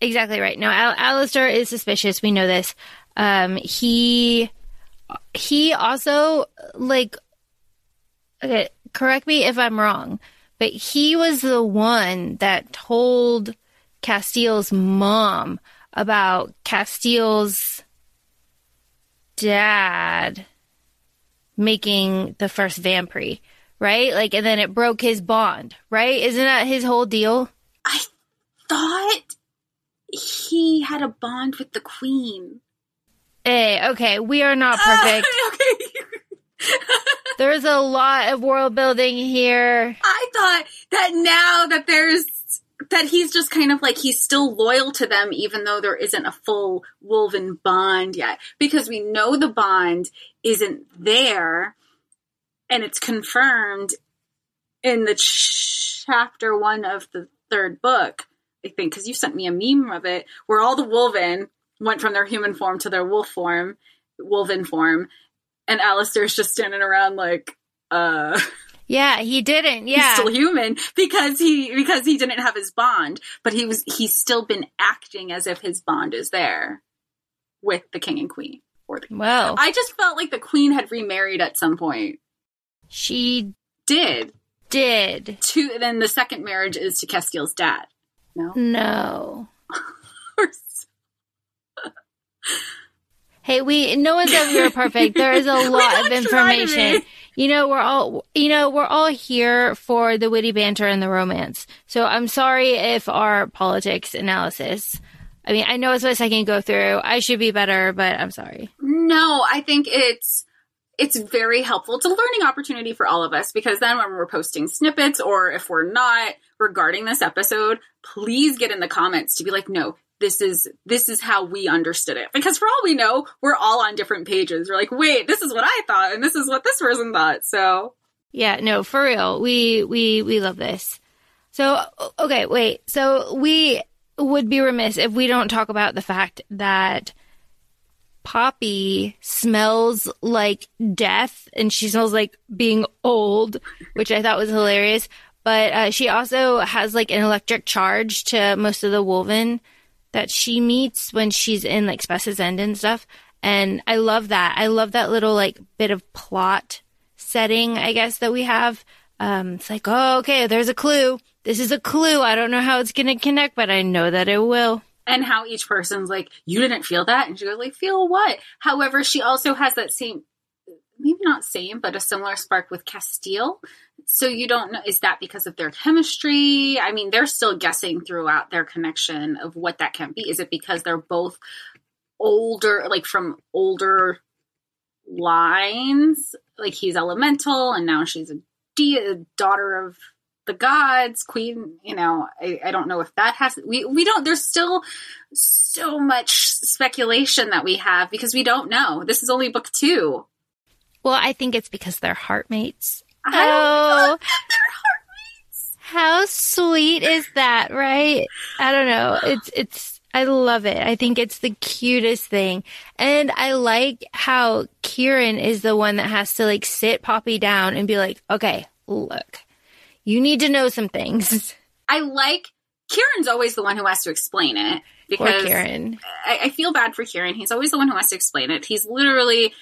exactly right. No, Al- Alastir is suspicious. We know this. Um, he he also like okay. Correct me if I'm wrong, but he was the one that told Casteel's mom about Casteel's dad making the first Vampire, right? Like, and then it broke his bond, right? Isn't that his whole deal? I thought he had a bond with the queen. Hey, okay, we are not perfect. Uh, (laughs) okay. (laughs) there's a lot of world building here. I thought that now that there's that he's just kind of like he's still loyal to them even though there isn't a full wolven bond yet because we know the bond isn't there and it's confirmed in the ch- chapter one of the third book think because you sent me a meme of it where all the wolven went from their human form to their wolf form wolven form and Alastir's just standing around like uh Yeah, he didn't. (laughs) Yeah. he's still human because he because he didn't have his bond, but he was he's still been acting as if his bond is there with the king and queen. Or the, well, I just felt like the queen had remarried at some point. she Did did. to then the second marriage is to Casteel's dad. No, No. (laughs) Hey, we no one's ever perfect. There is a (laughs) lot of information. You know, we're all you know, we're all here for the witty banter and the romance. So I'm sorry if our politics analysis I mean, I know it's I can go through. I should be better, but I'm sorry. no, I think it's it's very helpful. It's a learning opportunity for all of us because then when we're posting snippets or if we're not regarding this episode, please get in the comments to be like, no, this is this is how we understood it. Because for all we know, we're all on different pages. We're like, wait, this is what I thought, and this is what this person thought. So Yeah, no, for real. We we we love this. So okay, wait. So we would be remiss if we don't talk about the fact that Poppy smells like death and she smells like being old, which I thought was hilarious. But uh, she also has like an electric charge to most of the wolven that she meets when she's in like Spessa's End and stuff. And I love that. I love that little like bit of plot setting, I guess, that we have. Um, it's like, oh, okay, there's a clue. This is a clue. I don't know how it's going to connect, but I know that it will. And how each person's like, you didn't feel that? And she goes like, feel what? However, she also has that same, maybe not same, but a similar spark with Casteel. So you don't know, is that because of their chemistry? I mean, they're still guessing throughout their connection of what that can be. Is it because they're both older, like from older lines? Like he's elemental and now she's a, de- daughter of the gods, queen, you know, I, I don't know if that has, we, we don't, there's still so much speculation that we have because we don't know. This is only book two. Well, I think it's because they're heartmates. Oh, (laughs) how sweet is that, right? I don't know. It's, it's, I love it. I think it's the cutest thing. And I like how Kieran is the one that has to like sit Poppy down and be like, okay, look, you need to know some things. (laughs) I like Kieran's always the one who has to explain it Poor because Kieran. I, I feel bad for Kieran. He's always the one who has to explain it. He's literally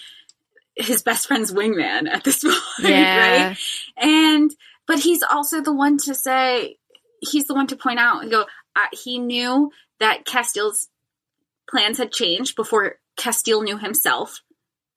his best friend's wingman at this (laughs) point, Yeah. right? And but he's also the one to say he's the one to point out and go. Uh, he knew that Casteel's plans had changed before Casteel knew himself.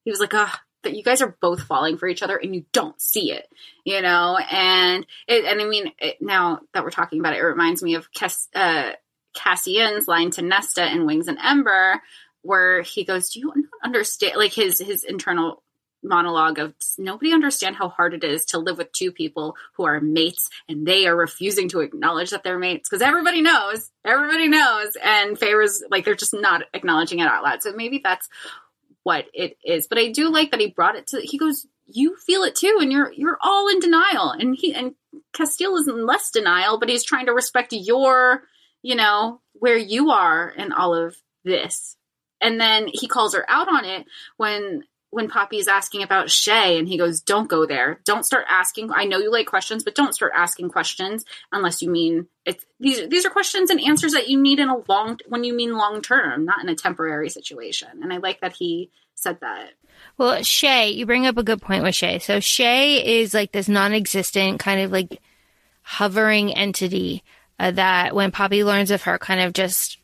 He was like, "Ah, that you guys are both falling for each other and you don't see it, you know." And it, and I mean, it, now that we're talking about it, it reminds me of Cass, uh, Cassian's line to Nesta in Wings and Ember, where he goes, "Do you not understand?" Like his his internal monologue of nobody understand how hard it is to live with two people who are mates and they are refusing to acknowledge that they're mates because everybody knows, everybody knows, and Feyre's like they're just not acknowledging it out loud. So maybe that's what it is. But I do like that he brought it to. He goes, "You feel it too, and you're you're all in denial." And he and Casteel is in less denial, but he's trying to respect your, you know, where you are in all of this. And then he calls her out on it when when Poppy is asking about Shea, and he goes, "Don't go there. Don't start asking. I know you like questions, but don't start asking questions unless you mean it's these. These are questions and answers that you need in a long when you mean long term, not in a temporary situation." And I like that he said that. Well, Shea, you bring up a good point with Shea. So Shea is like this non-existent kind of like hovering entity uh, that when Poppy learns of her kind of just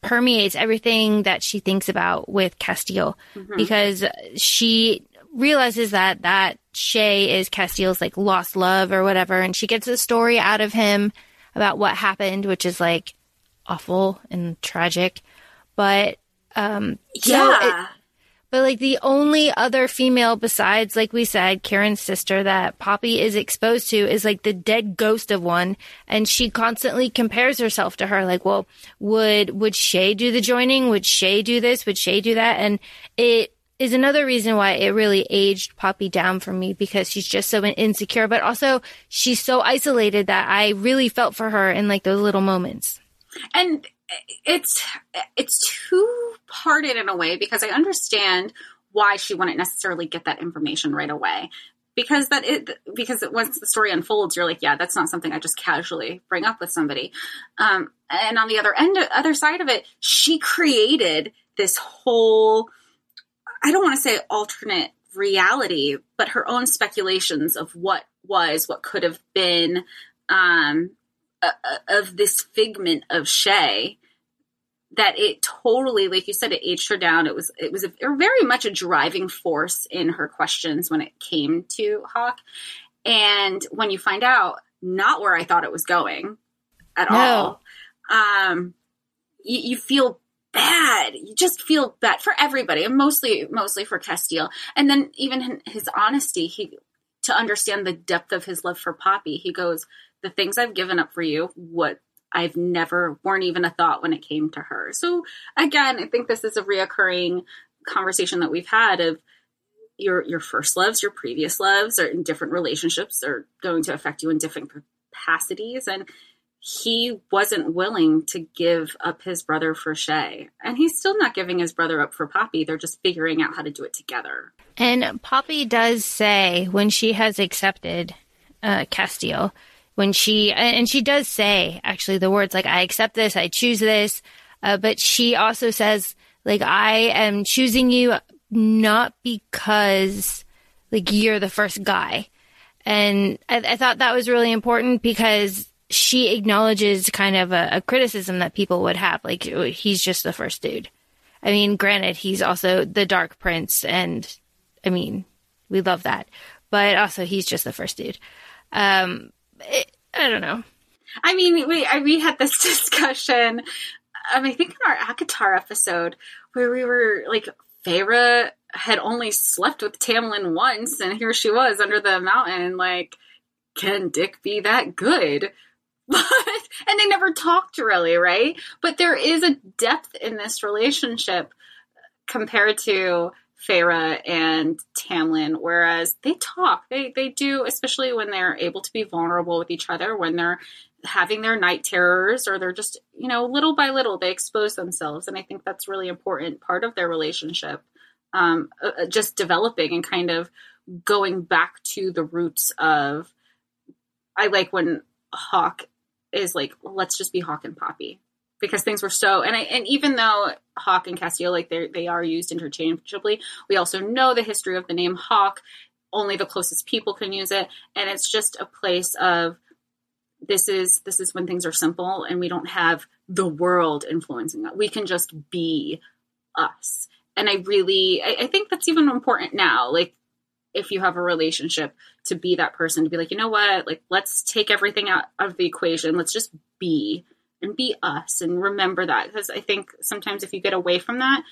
permeates everything that she thinks about with Casteel because she realizes that that Shea is Casteel's like lost love or whatever. And she gets a story out of him about what happened which is like awful and tragic. But um so it- but like the only other female besides, like we said, Kieran's sister that Poppy is exposed to is like the dead ghost of one. And she constantly compares herself to her. Like, well, would, would Shea do the joining? Would Shea do this? Would Shea do that? And it is another reason why it really aged Poppy down for me because she's just so insecure, but also she's so isolated that I really felt for her in like those little moments. and it's it's two parted in a way because I understand why she wouldn't necessarily get that information right away. Because that it because once the story unfolds, you're like, yeah, that's not something I just casually bring up with somebody. Um, and on the other end, other side of it, she created this whole. I don't want to say alternate reality, but her own speculations of what was, what could have been, um, uh, of this figment of Shea that it totally, like you said, it aged her down. It was it was a, very much a driving force in her questions when it came to Hawke. And when you find out, not where I thought it was going at No. all, um, you, you feel bad. You just feel bad for everybody, and mostly mostly for Casteel. And then even his honesty, he to understand the depth of his love for Poppy, he goes, "The things I've given up for you, what I've never weren't even a thought when it came to her." So again, I think this is a reoccurring conversation that we've had of your your first loves, your previous loves, are in different relationships are going to affect you in different capacities, and he wasn't willing to give up his brother for Shea, and he's still not giving his brother up for Poppy. They're just figuring out how to do it together. And Poppy does say when she has accepted uh, Casteel when she and she does say actually the words like I accept this, I choose this, uh, but she also says like I am choosing you not because like you're the first guy, and I, I thought that was really important because she acknowledges kind of a, a criticism that people would have like he's just the first dude. I mean, granted, he's also the Dark Prince, and I mean, we love that, but also he's just the first dude. Um, it, I don't know. I mean, we I, we had this (laughs) discussion. I I think in our ACOTAR episode where we were like, Feyre had only slept with Tamlin once, and here she was under the mountain. Like, can Dick be that good? (laughs) But and they never talked really, right? But there is a depth in this relationship compared to Feyre and Tamlin, whereas they talk. They they do, especially when they're able to be vulnerable with each other, when they're having their night terrors or they're just, you know, little by little they expose themselves. And I think that's really important part of their relationship. Um, uh, uh just developing and kind of going back to the roots of I like when Hawke is like, let's just be Hawke and Poppy because things were so and I, and even though Hawke and Casteel like they they are used interchangeably, we also know the history of the name Hawke. Only the closest people can use it, and it's just a place of this is this is when things are simple and we don't have the world influencing that. We can just be us, and I really I, I think that's even important now. Like if you have a relationship to be that person to be like you know what like let's take everything out of the equation let's just be and be us and remember that because I think sometimes if you get away from that,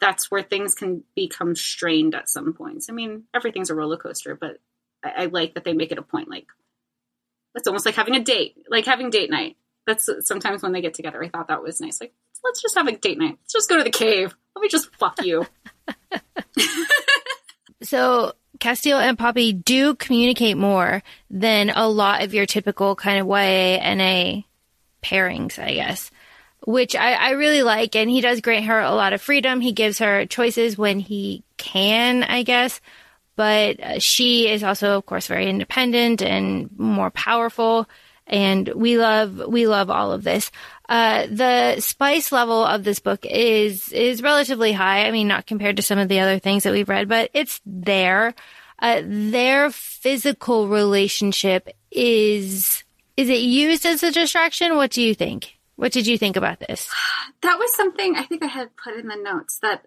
that's where things can become strained at some points. I mean, everything's a roller coaster, but I, I like that they make it a point. Like it's almost like having a date, like having date night. That's sometimes when they get together. I thought that was nice. Like let's just have a date night. Let's just go to the cave. Let me just fuck you. (laughs) so Casteel and Poppy do communicate more than a lot of your typical kind of YA NA pairings, I guess, which I, I really like. And he does grant her a lot of freedom. He gives her choices when he can, I guess. But uh, she is also, of course, very independent and more powerful. And we love, we love all of this. Uh, the spice level of this book is, is relatively high. I mean, not compared to some of the other things that we've read, but it's there. Uh, their physical relationship is is it used as a distraction? What do you think? What did you think about this? That was something I think I had put in the notes that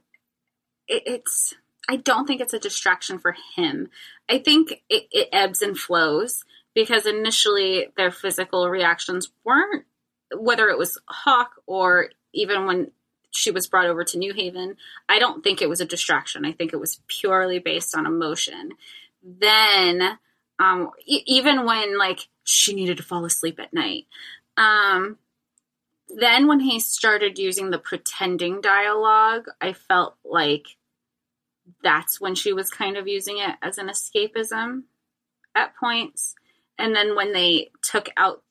it, it's. I don't think it's a distraction for him. I think it, it ebbs and flows because initially their physical reactions weren't, whether it was Hawke or even when she was brought over to New Haven, I don't think it was a distraction. I think it was purely based on emotion. Then, um, e- even when like she needed to fall asleep at night. Um, then when he started using the pretending dialogue, I felt like that's when she was kind of using it as an escapism at points. And then when they took out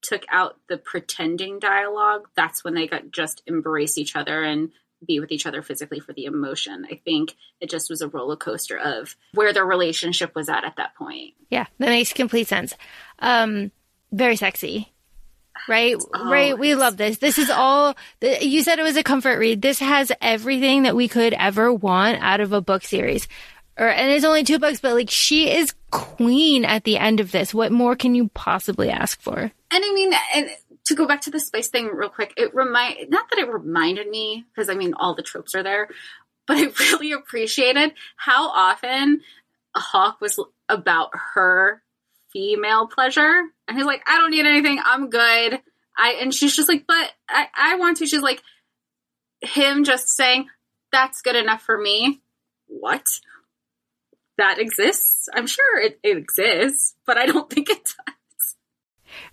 took out the pretending dialogue, that's when they got just embrace each other and be with each other physically for the emotion. I think it just was a roller coaster of where their relationship was at at that point. Yeah, that makes complete sense. Um, very sexy. Right, oh, right. We love this. This is all. You said it was a comfort read. This has everything that we could ever want out of a book series. Or, and it's only two books, but like she is queen at the end of this. What more can you possibly ask for? And I mean, and to go back to the spice thing real quick, it remind not that it reminded me because I mean all the tropes are there, but I (laughs) really appreciated how often a Hawke was about her female pleasure, and he's like, "I don't need anything, I'm good." I and she's just like, "But I, I want to." She's like, him just saying, "That's good enough for me." What? That exists? I'm sure it, it exists, but I don't (laughs) think it does.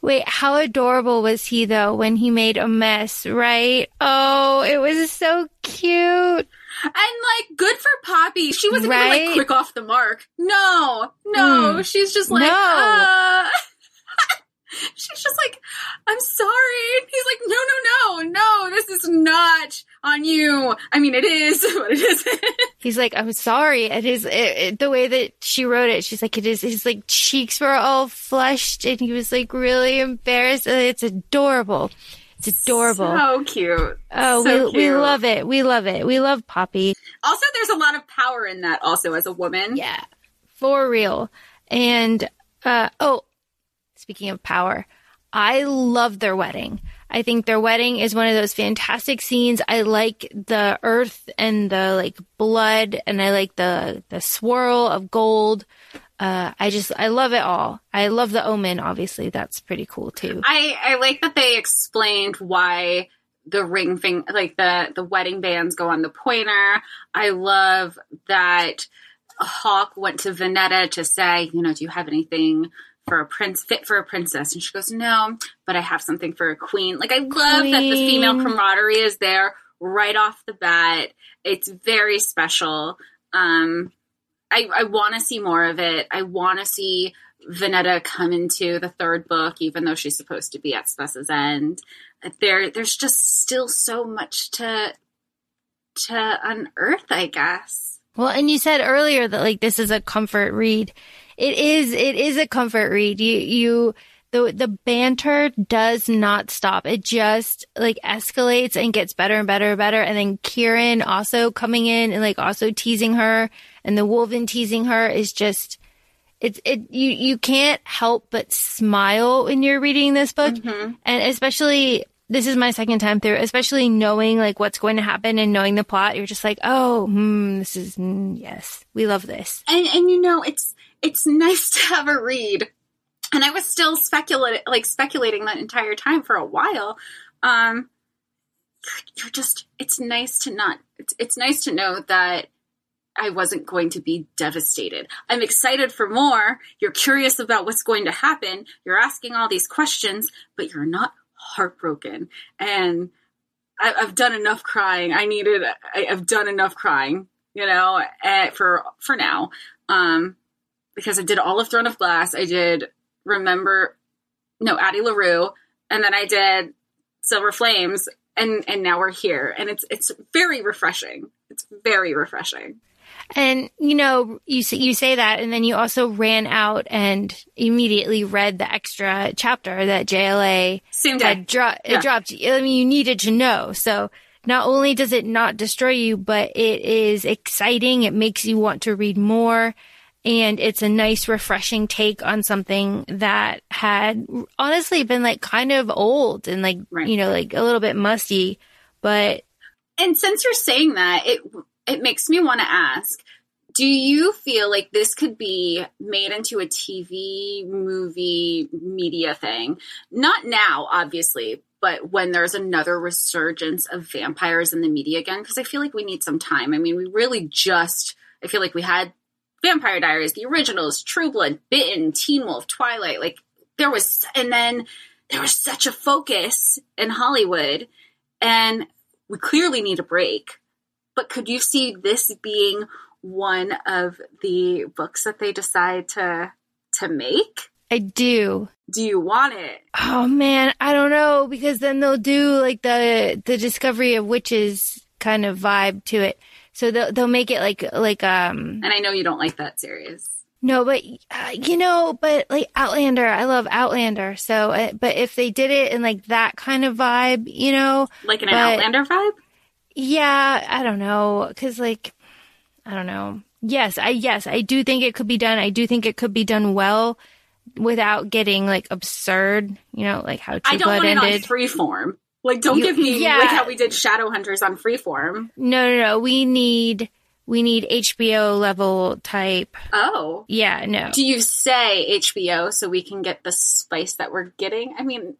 Wait, how adorable was he though when he made a mess, right? Oh, it was so cute. And like, good for Poppy. She wasn't right? even like quick off the mark. No, no, mm. she's just like, no. Uh... (laughs) (laughs) she's just like, I'm sorry. And he's like, no, no, no, no, this is not on you. I mean, it is, (laughs) but it isn't. He's like, I'm sorry. It is it, it, the way that she wrote it. She's like, it is. His like cheeks were all flushed, and he was like really embarrassed. It's adorable. It's adorable. So cute. Oh, So we, we love it. We love it. We love Poppy. Also, there's a lot of power in that also as a woman. Yeah, for real. And uh, oh, speaking of power, I love their wedding. I think their wedding is one of those fantastic scenes. I like the earth and the like blood, and I like the the swirl of gold. Uh, I just I love it all. I love the omen. Obviously, that's pretty cool too. I, I like that they explained why the ring thing, like the, the wedding bands go on the pointer. I love that Hawke went to Vonetta to say, you know, do you have anything for a prince fit for a princess? And she goes, no, but I have something for a queen. Like I love that the female camaraderie is there right off the bat. It's very special. Um, I, I want to see more of it. I want to see Vonetta come into the third book, even though she's supposed to be at Spessa's end. There, there's just still so much to to unearth, I guess. Well, and you said earlier that like this is a comfort read. It is. It is a comfort read. You you the the banter does not stop. It just like escalates and gets better and better and better. And then Kieran also coming in and like also teasing her, and the Wolven teasing her is just. It's it you you can't help but smile when you're reading this book, and especially this is my second time through, especially knowing like what's going to happen and knowing the plot. You're just like, oh, hmm, this is mm, yes, we love this. And and you know, it's it's nice (laughs) to have a read. And I was still speculating, like speculating that entire time for a while. Um, you're, just, it's nice to not, it's, it's nice to know that I wasn't going to be devastated. I'm excited for more. You're curious about what's going to happen. You're asking all these questions, but you're not heartbroken. And I, I've done enough crying. I needed, I, I've done enough crying, you know, eh, for, for now. Um, because I did all of Throne of Glass. I did Remember, no, Addie LaRue, and then I did Silver Flames, and and now we're here, and it's it's very refreshing. It's very refreshing. And you know, you say, you say that, and then you also ran out and immediately read the extra chapter that JLA Same day. had dro- Yeah. it dropped. I mean, you needed to know. So not only does it not destroy you, but it is exciting. It makes you want to read more. And it's a nice, refreshing take on something that had honestly been like kind of old and like, Right. you know, like a little bit musty. But And since you're saying that, it it makes me want to ask: Do you feel like this could be made into a TV, movie, media thing? Not now, obviously, but when there's another resurgence of vampires in the media again, because I feel like we need some time. I mean, we really just I feel like we had Vampire Diaries, the originals, True Blood, Bitten, Teen Wolf, Twilight. Like there was, and then there was such a focus in Hollywood, and we clearly need a break. But could you see this being one of the books that they decide to to make? I do. Do you want it? Oh man, I don't know because then they'll do like the the discovery of witches kind of vibe to it. So they'll they'll make it like like um And I know you don't like that series. no, but uh, you know, but like Outlander, I love Outlander. So, uh, but if they did it in like that kind of vibe, you know, Like an But- Outlander vibe? yeah, I don't know, because like I don't know. Yes, I yes, I do think it could be done. I do think it could be done well without getting like absurd. You know, like how I True don't Blood want it ended. on freeform. Like, don't You- give me yeah. like how we did Shadowhunters on freeform. No, no, no. We need we need HBO level type. Oh. Yeah, no. Do you say HBO so we can get the spice that we're getting? I mean,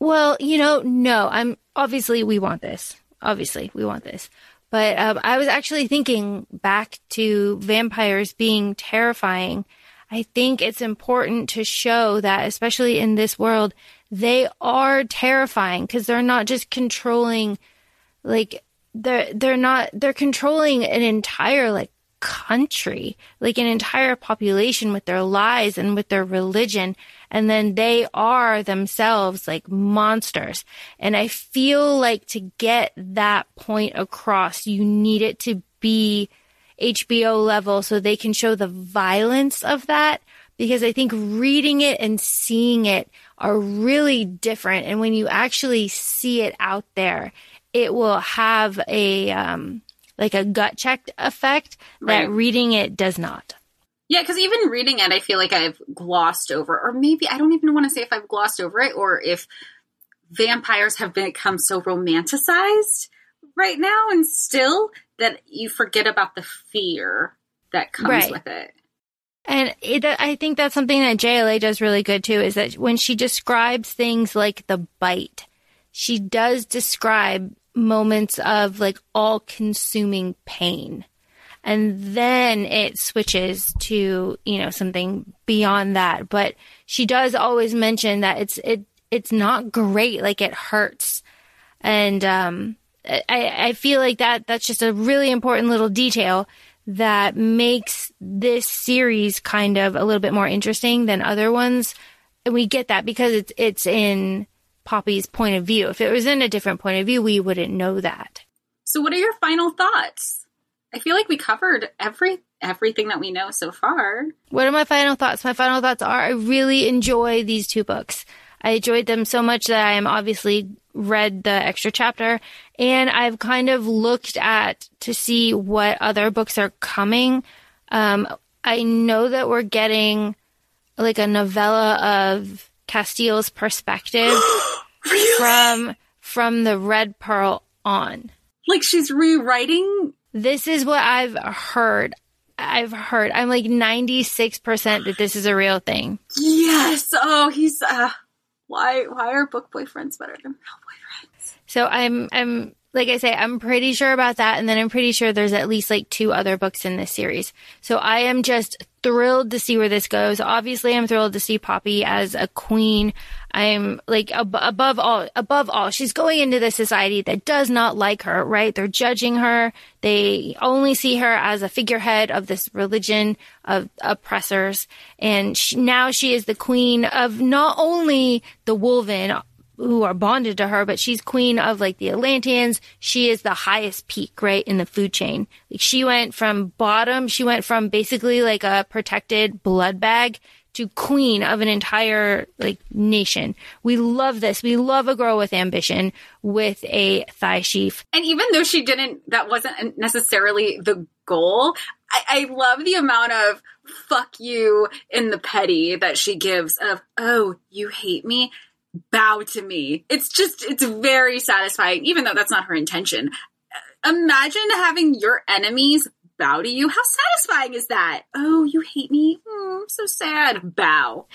Well, you know, no. I'm obviously we want this. Obviously, we want this. But um, I was actually thinking back to vampires being terrifying. I think it's important to show that, especially in this world, they are terrifying because they're not just controlling, like they're they're not they're controlling an entire like country, like an entire population with their lies and with their religion. And then they are themselves like monsters. And I feel like to get that point across, you need it to be HBO level so they can show the violence of that. Because I think reading it and seeing it are really different. And when you actually see it out there, it will have a, um, like a gut check effect that Right. reading it does not. Yeah, because even reading it, I feel like I've glossed over, or maybe I don't even want to say if I've glossed over it or if vampires have become so romanticized right now and still that you forget about the fear that comes Right. with it. And it, I think that's something that JLA does really good too, is that when she describes things like the bite, she does describe moments of like all consuming pain. And then it switches to, you know, something beyond that. But she does always mention that it's, it, it's not great. Like it hurts. And, um, I, I feel like that, that's just a really important little detail that makes this series kind of a little bit more interesting than other ones. And we get that because it's, it's in Poppy's point of view. If it was in a different point of view, we wouldn't know that. So, what are your final thoughts? I feel like we covered every everything that we know so far. What are my final thoughts? My final thoughts are I really enjoy these two books. I enjoyed them so much that I am obviously read the extra chapter and I've kind of looked at to see what other books are coming. Um, I know that we're getting like a novella of Casteel's perspective (gasps) from from the Red Pearl on. Like she's rewriting. This is what I've heard. I've heard. I'm like 96% that this is a real thing. Yes. Oh, he's. uh Why? Why are book boyfriends better than male boyfriends? So I'm, I'm, like I say, I'm pretty sure about that. And then I'm pretty sure there's at least like two other books in this series. So I am just thrilled to see where this goes. Obviously, I'm thrilled to see Poppy as a queen. I'm like ab- above all, above all, she's going into the society that does not like her, right? They're judging her. They only see her as a figurehead of this religion of oppressors. And she, now she is the queen of not only the Wolven, who are bonded to her, but she's queen of like the Atlanteans. She is the highest peak, right, in the food chain. Like she went from bottom, she went from basically like a protected blood bag to queen of an entire like nation. We love this. We love a girl with ambition with a thigh sheaf. And even though she didn't, that wasn't necessarily the goal. I, I love the amount of fuck you in the petty that she gives of, oh, you hate me? Bow to me. It's just, it's very satisfying, even though that's not her intention. Imagine having your enemies bow to you. How satisfying is that? Oh, you hate me? Hmm, so sad. Bow.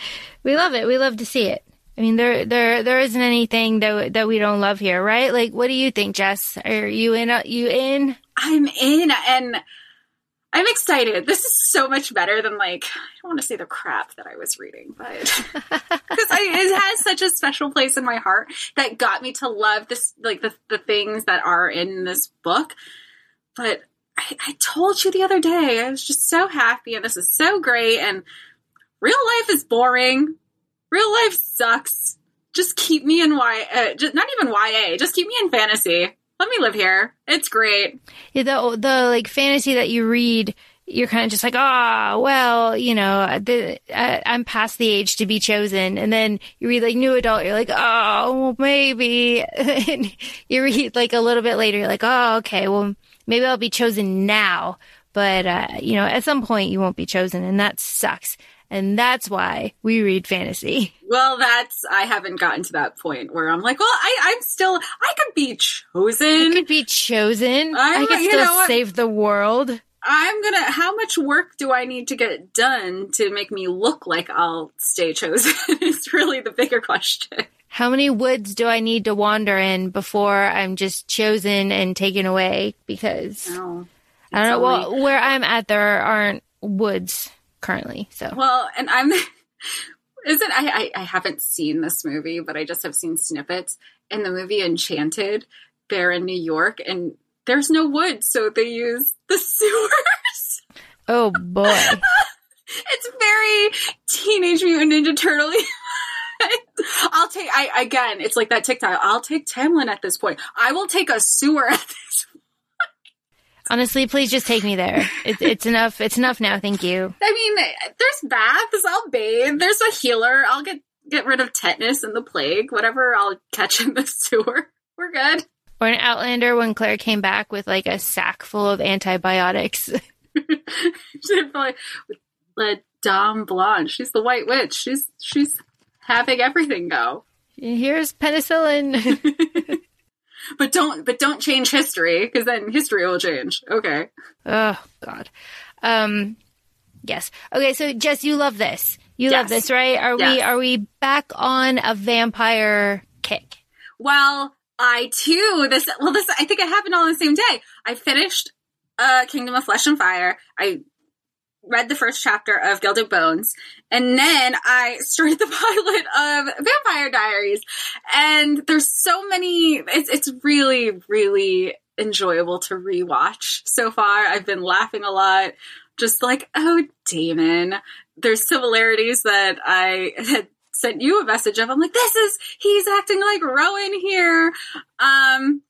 We love it. We love to see it. I mean, there, there, there isn't anything that that we don't love here, right? Like, what do you think, Jess? Are you in? You in? I'm in and I'm excited. This is so much better than like I don't want to say the crap that I was reading, but (laughs) because it has such a special place in my heart that got me to love this like the the things that are in this book. But I, I told you the other day I was just so happy and this is so great and real life is boring. Real life sucks. Just keep me in Y, uh, just, not even YA. Just keep me in fantasy. Let me live here. It's great. Yeah, the the like fantasy that you read, you're kind of just like, ah, well, you know, the, I, I'm past the age to be chosen, and then you read like new adult, you're like, oh, well, maybe. (laughs) And you read like a little bit later, you're like, oh, okay, well, maybe I'll be chosen now, but uh, you know, at some point you won't be chosen, and that sucks. And that's why we read fantasy. (laughs) Well, that's I haven't gotten to that point where I'm like, well, I, I'm still I could be chosen. I could be chosen. I, I'm- could you still know save the world. I'm gonna. How much work do I need to get done to make me look like I'll stay chosen? (laughs) is really the bigger question. How many woods do I need to wander in before I'm just chosen and taken away? Because No. I don't know. It's Well, where I'm at, there aren't woods currently. So Well, and I'm (laughs) isn't I, I I haven't seen this movie, but I just have seen snippets. In the movie Enchanted, they're in New York and there's no wood, so they use the (laughs) sewers. Oh boy. (laughs) it's very Teenage Mutant Ninja Turtle. I'll take. I again, it's like that TikTok. I'll take Tamlin at this point. I will take a sewer at this. Honestly, please just take me there. It's, it's enough. It's enough now. Thank you. I mean, there's baths. I'll bathe. There's a healer. I'll get get rid of tetanus and the plague. Whatever I'll catch in the (laughs) sewer. We're good. Or an Outlander when Claire came back with like a sack full of antibiotics. (laughs) (laughs) She'd probably let Dame Blanche. She's the White Witch. She's she's having everything go. Here's penicillin. But don't but don't change history because then history will change. Okay. Oh God. Um. Yes. Okay. So Jess, you love this. You Yes. love this, right? Are we are we back on a vampire kick? Well, I too this well this I think it happened all on the same day. I finished uh Kingdom of Flesh and Fire. I read the first chapter of Gilded Bones, and then I (laughs) started the pilot of Vampire Diaries. And there's so many it's it's really, really enjoyable to rewatch so far. I've been laughing a lot. Just like, oh Damon. There's similarities that I (laughs) had sent you a message of. I'm like, this is he's acting like Rowan here. Um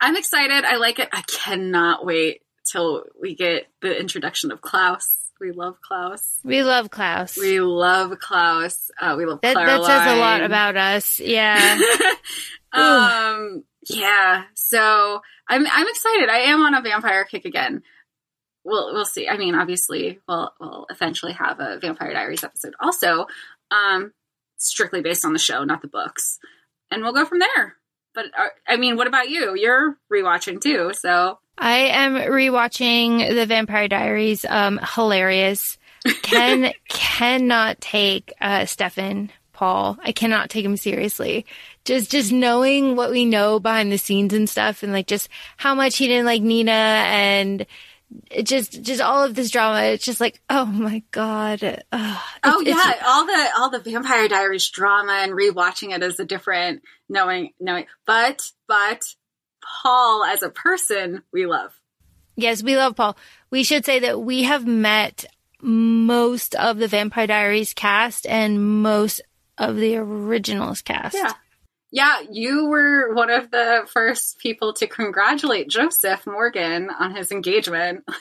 I'm excited. I like it. I cannot wait till we get the introduction of Klaus. We love Klaus. We love Klaus. We love Klaus. Uh, we love that, that says a lot about us. Yeah. (laughs) um yeah so i'm i'm excited i am on a vampire kick again we'll we'll see i mean obviously we'll we'll eventually have a vampire diaries episode also um strictly based on the show not the books and we'll go from there but uh, i mean what about you you're rewatching too so I am rewatching the Vampire Diaries. Um, hilarious. Ken (laughs) cannot take uh, Stefan Paul. I cannot take him seriously. Just just knowing what we know behind the scenes and stuff, and like just how much he didn't like Nina, and it just just all of this drama. It's just like, oh my god. Ugh. oh It's- yeah it's- all the all the vampire diaries drama and rewatching it as a different knowing knowing but but paul as a person we love Yes, we love Paul. We should say that we have met most of the Vampire Diaries cast and most of the originals cast. Yeah. Yeah, you were one of the first people to congratulate Joseph Morgan on his engagement (laughs)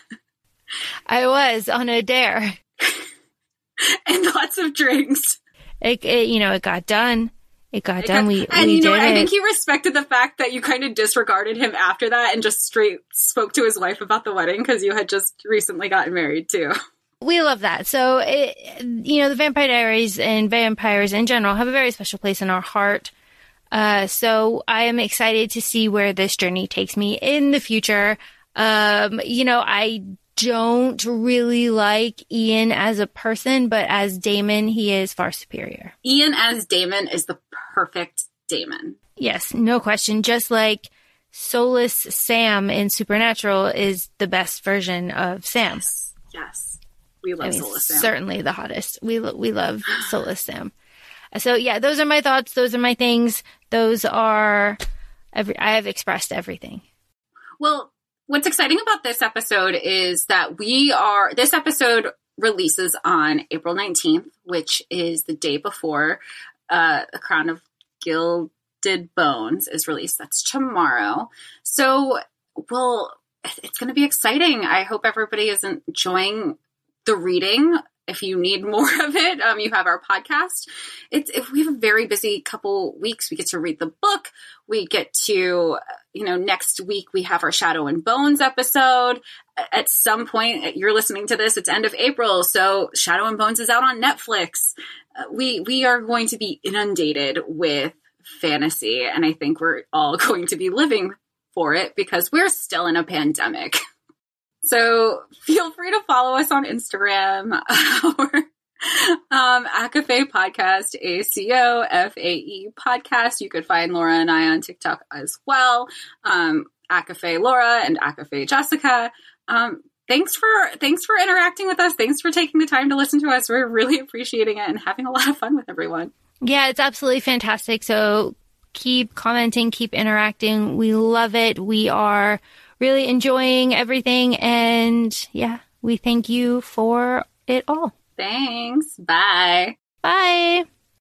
I was on a dare. (laughs) and lots of drinks. It, it you know, it got done. It got done. We and we you know, what? I it. think he respected the fact that you kind of disregarded him after that and just straight spoke to his wife about the wedding because you had just recently gotten married too. we love that. So, it, you know, the Vampire Diaries and vampires in general have a very special place in our heart. Uh, so I am excited to see where this journey takes me in the future. Um, you know, I don't really like Ian as a person, but as Damon, he is far superior. Ian as Damon is the perfect Damon. Yes, no question. Just like Soulless Sam in Supernatural is the best version of Sam. Yes. We love I mean, Soulless Sam. certainly the hottest. We lo- we love Soulless Sam. So yeah, those are my thoughts. Those are my things. Those are every. I have expressed everything. Well, what's exciting about this episode is that we are, this episode releases on April 19th, which is the day before uh, The Crown of Gilded Bones is released. That's tomorrow. So, well, it's going to be exciting. I hope everybody is enjoying the reading. If you need more (laughs) of it, um, you have our podcast. It's if we have a very busy couple weeks, we get to read the book. We get to, you know, next week we have our Shadow and Bones episode. At some point, you're listening to this. It's end of April, so Shadow and Bones is out on Netflix. Uh, we we are going to be inundated with fantasy, and I think we're all (laughs) going to be living for it because we're still in a pandemic. (laughs) So feel free to follow us on Instagram, (laughs) our um, ACOFAE Podcast, A C O F A E Podcast. You could find Laura and I on TikTok as well. Um, ACOFAE Laura and ACOFAE Jessica. Um, thanks for thanks for interacting with us. Thanks for taking the time to listen to us. We're really appreciating it and having a lot of fun with everyone. Yeah, it's absolutely fantastic. So keep commenting, keep interacting. We love it. We are really enjoying everything, and yeah, we thank you for it all. Thanks. Bye. Bye.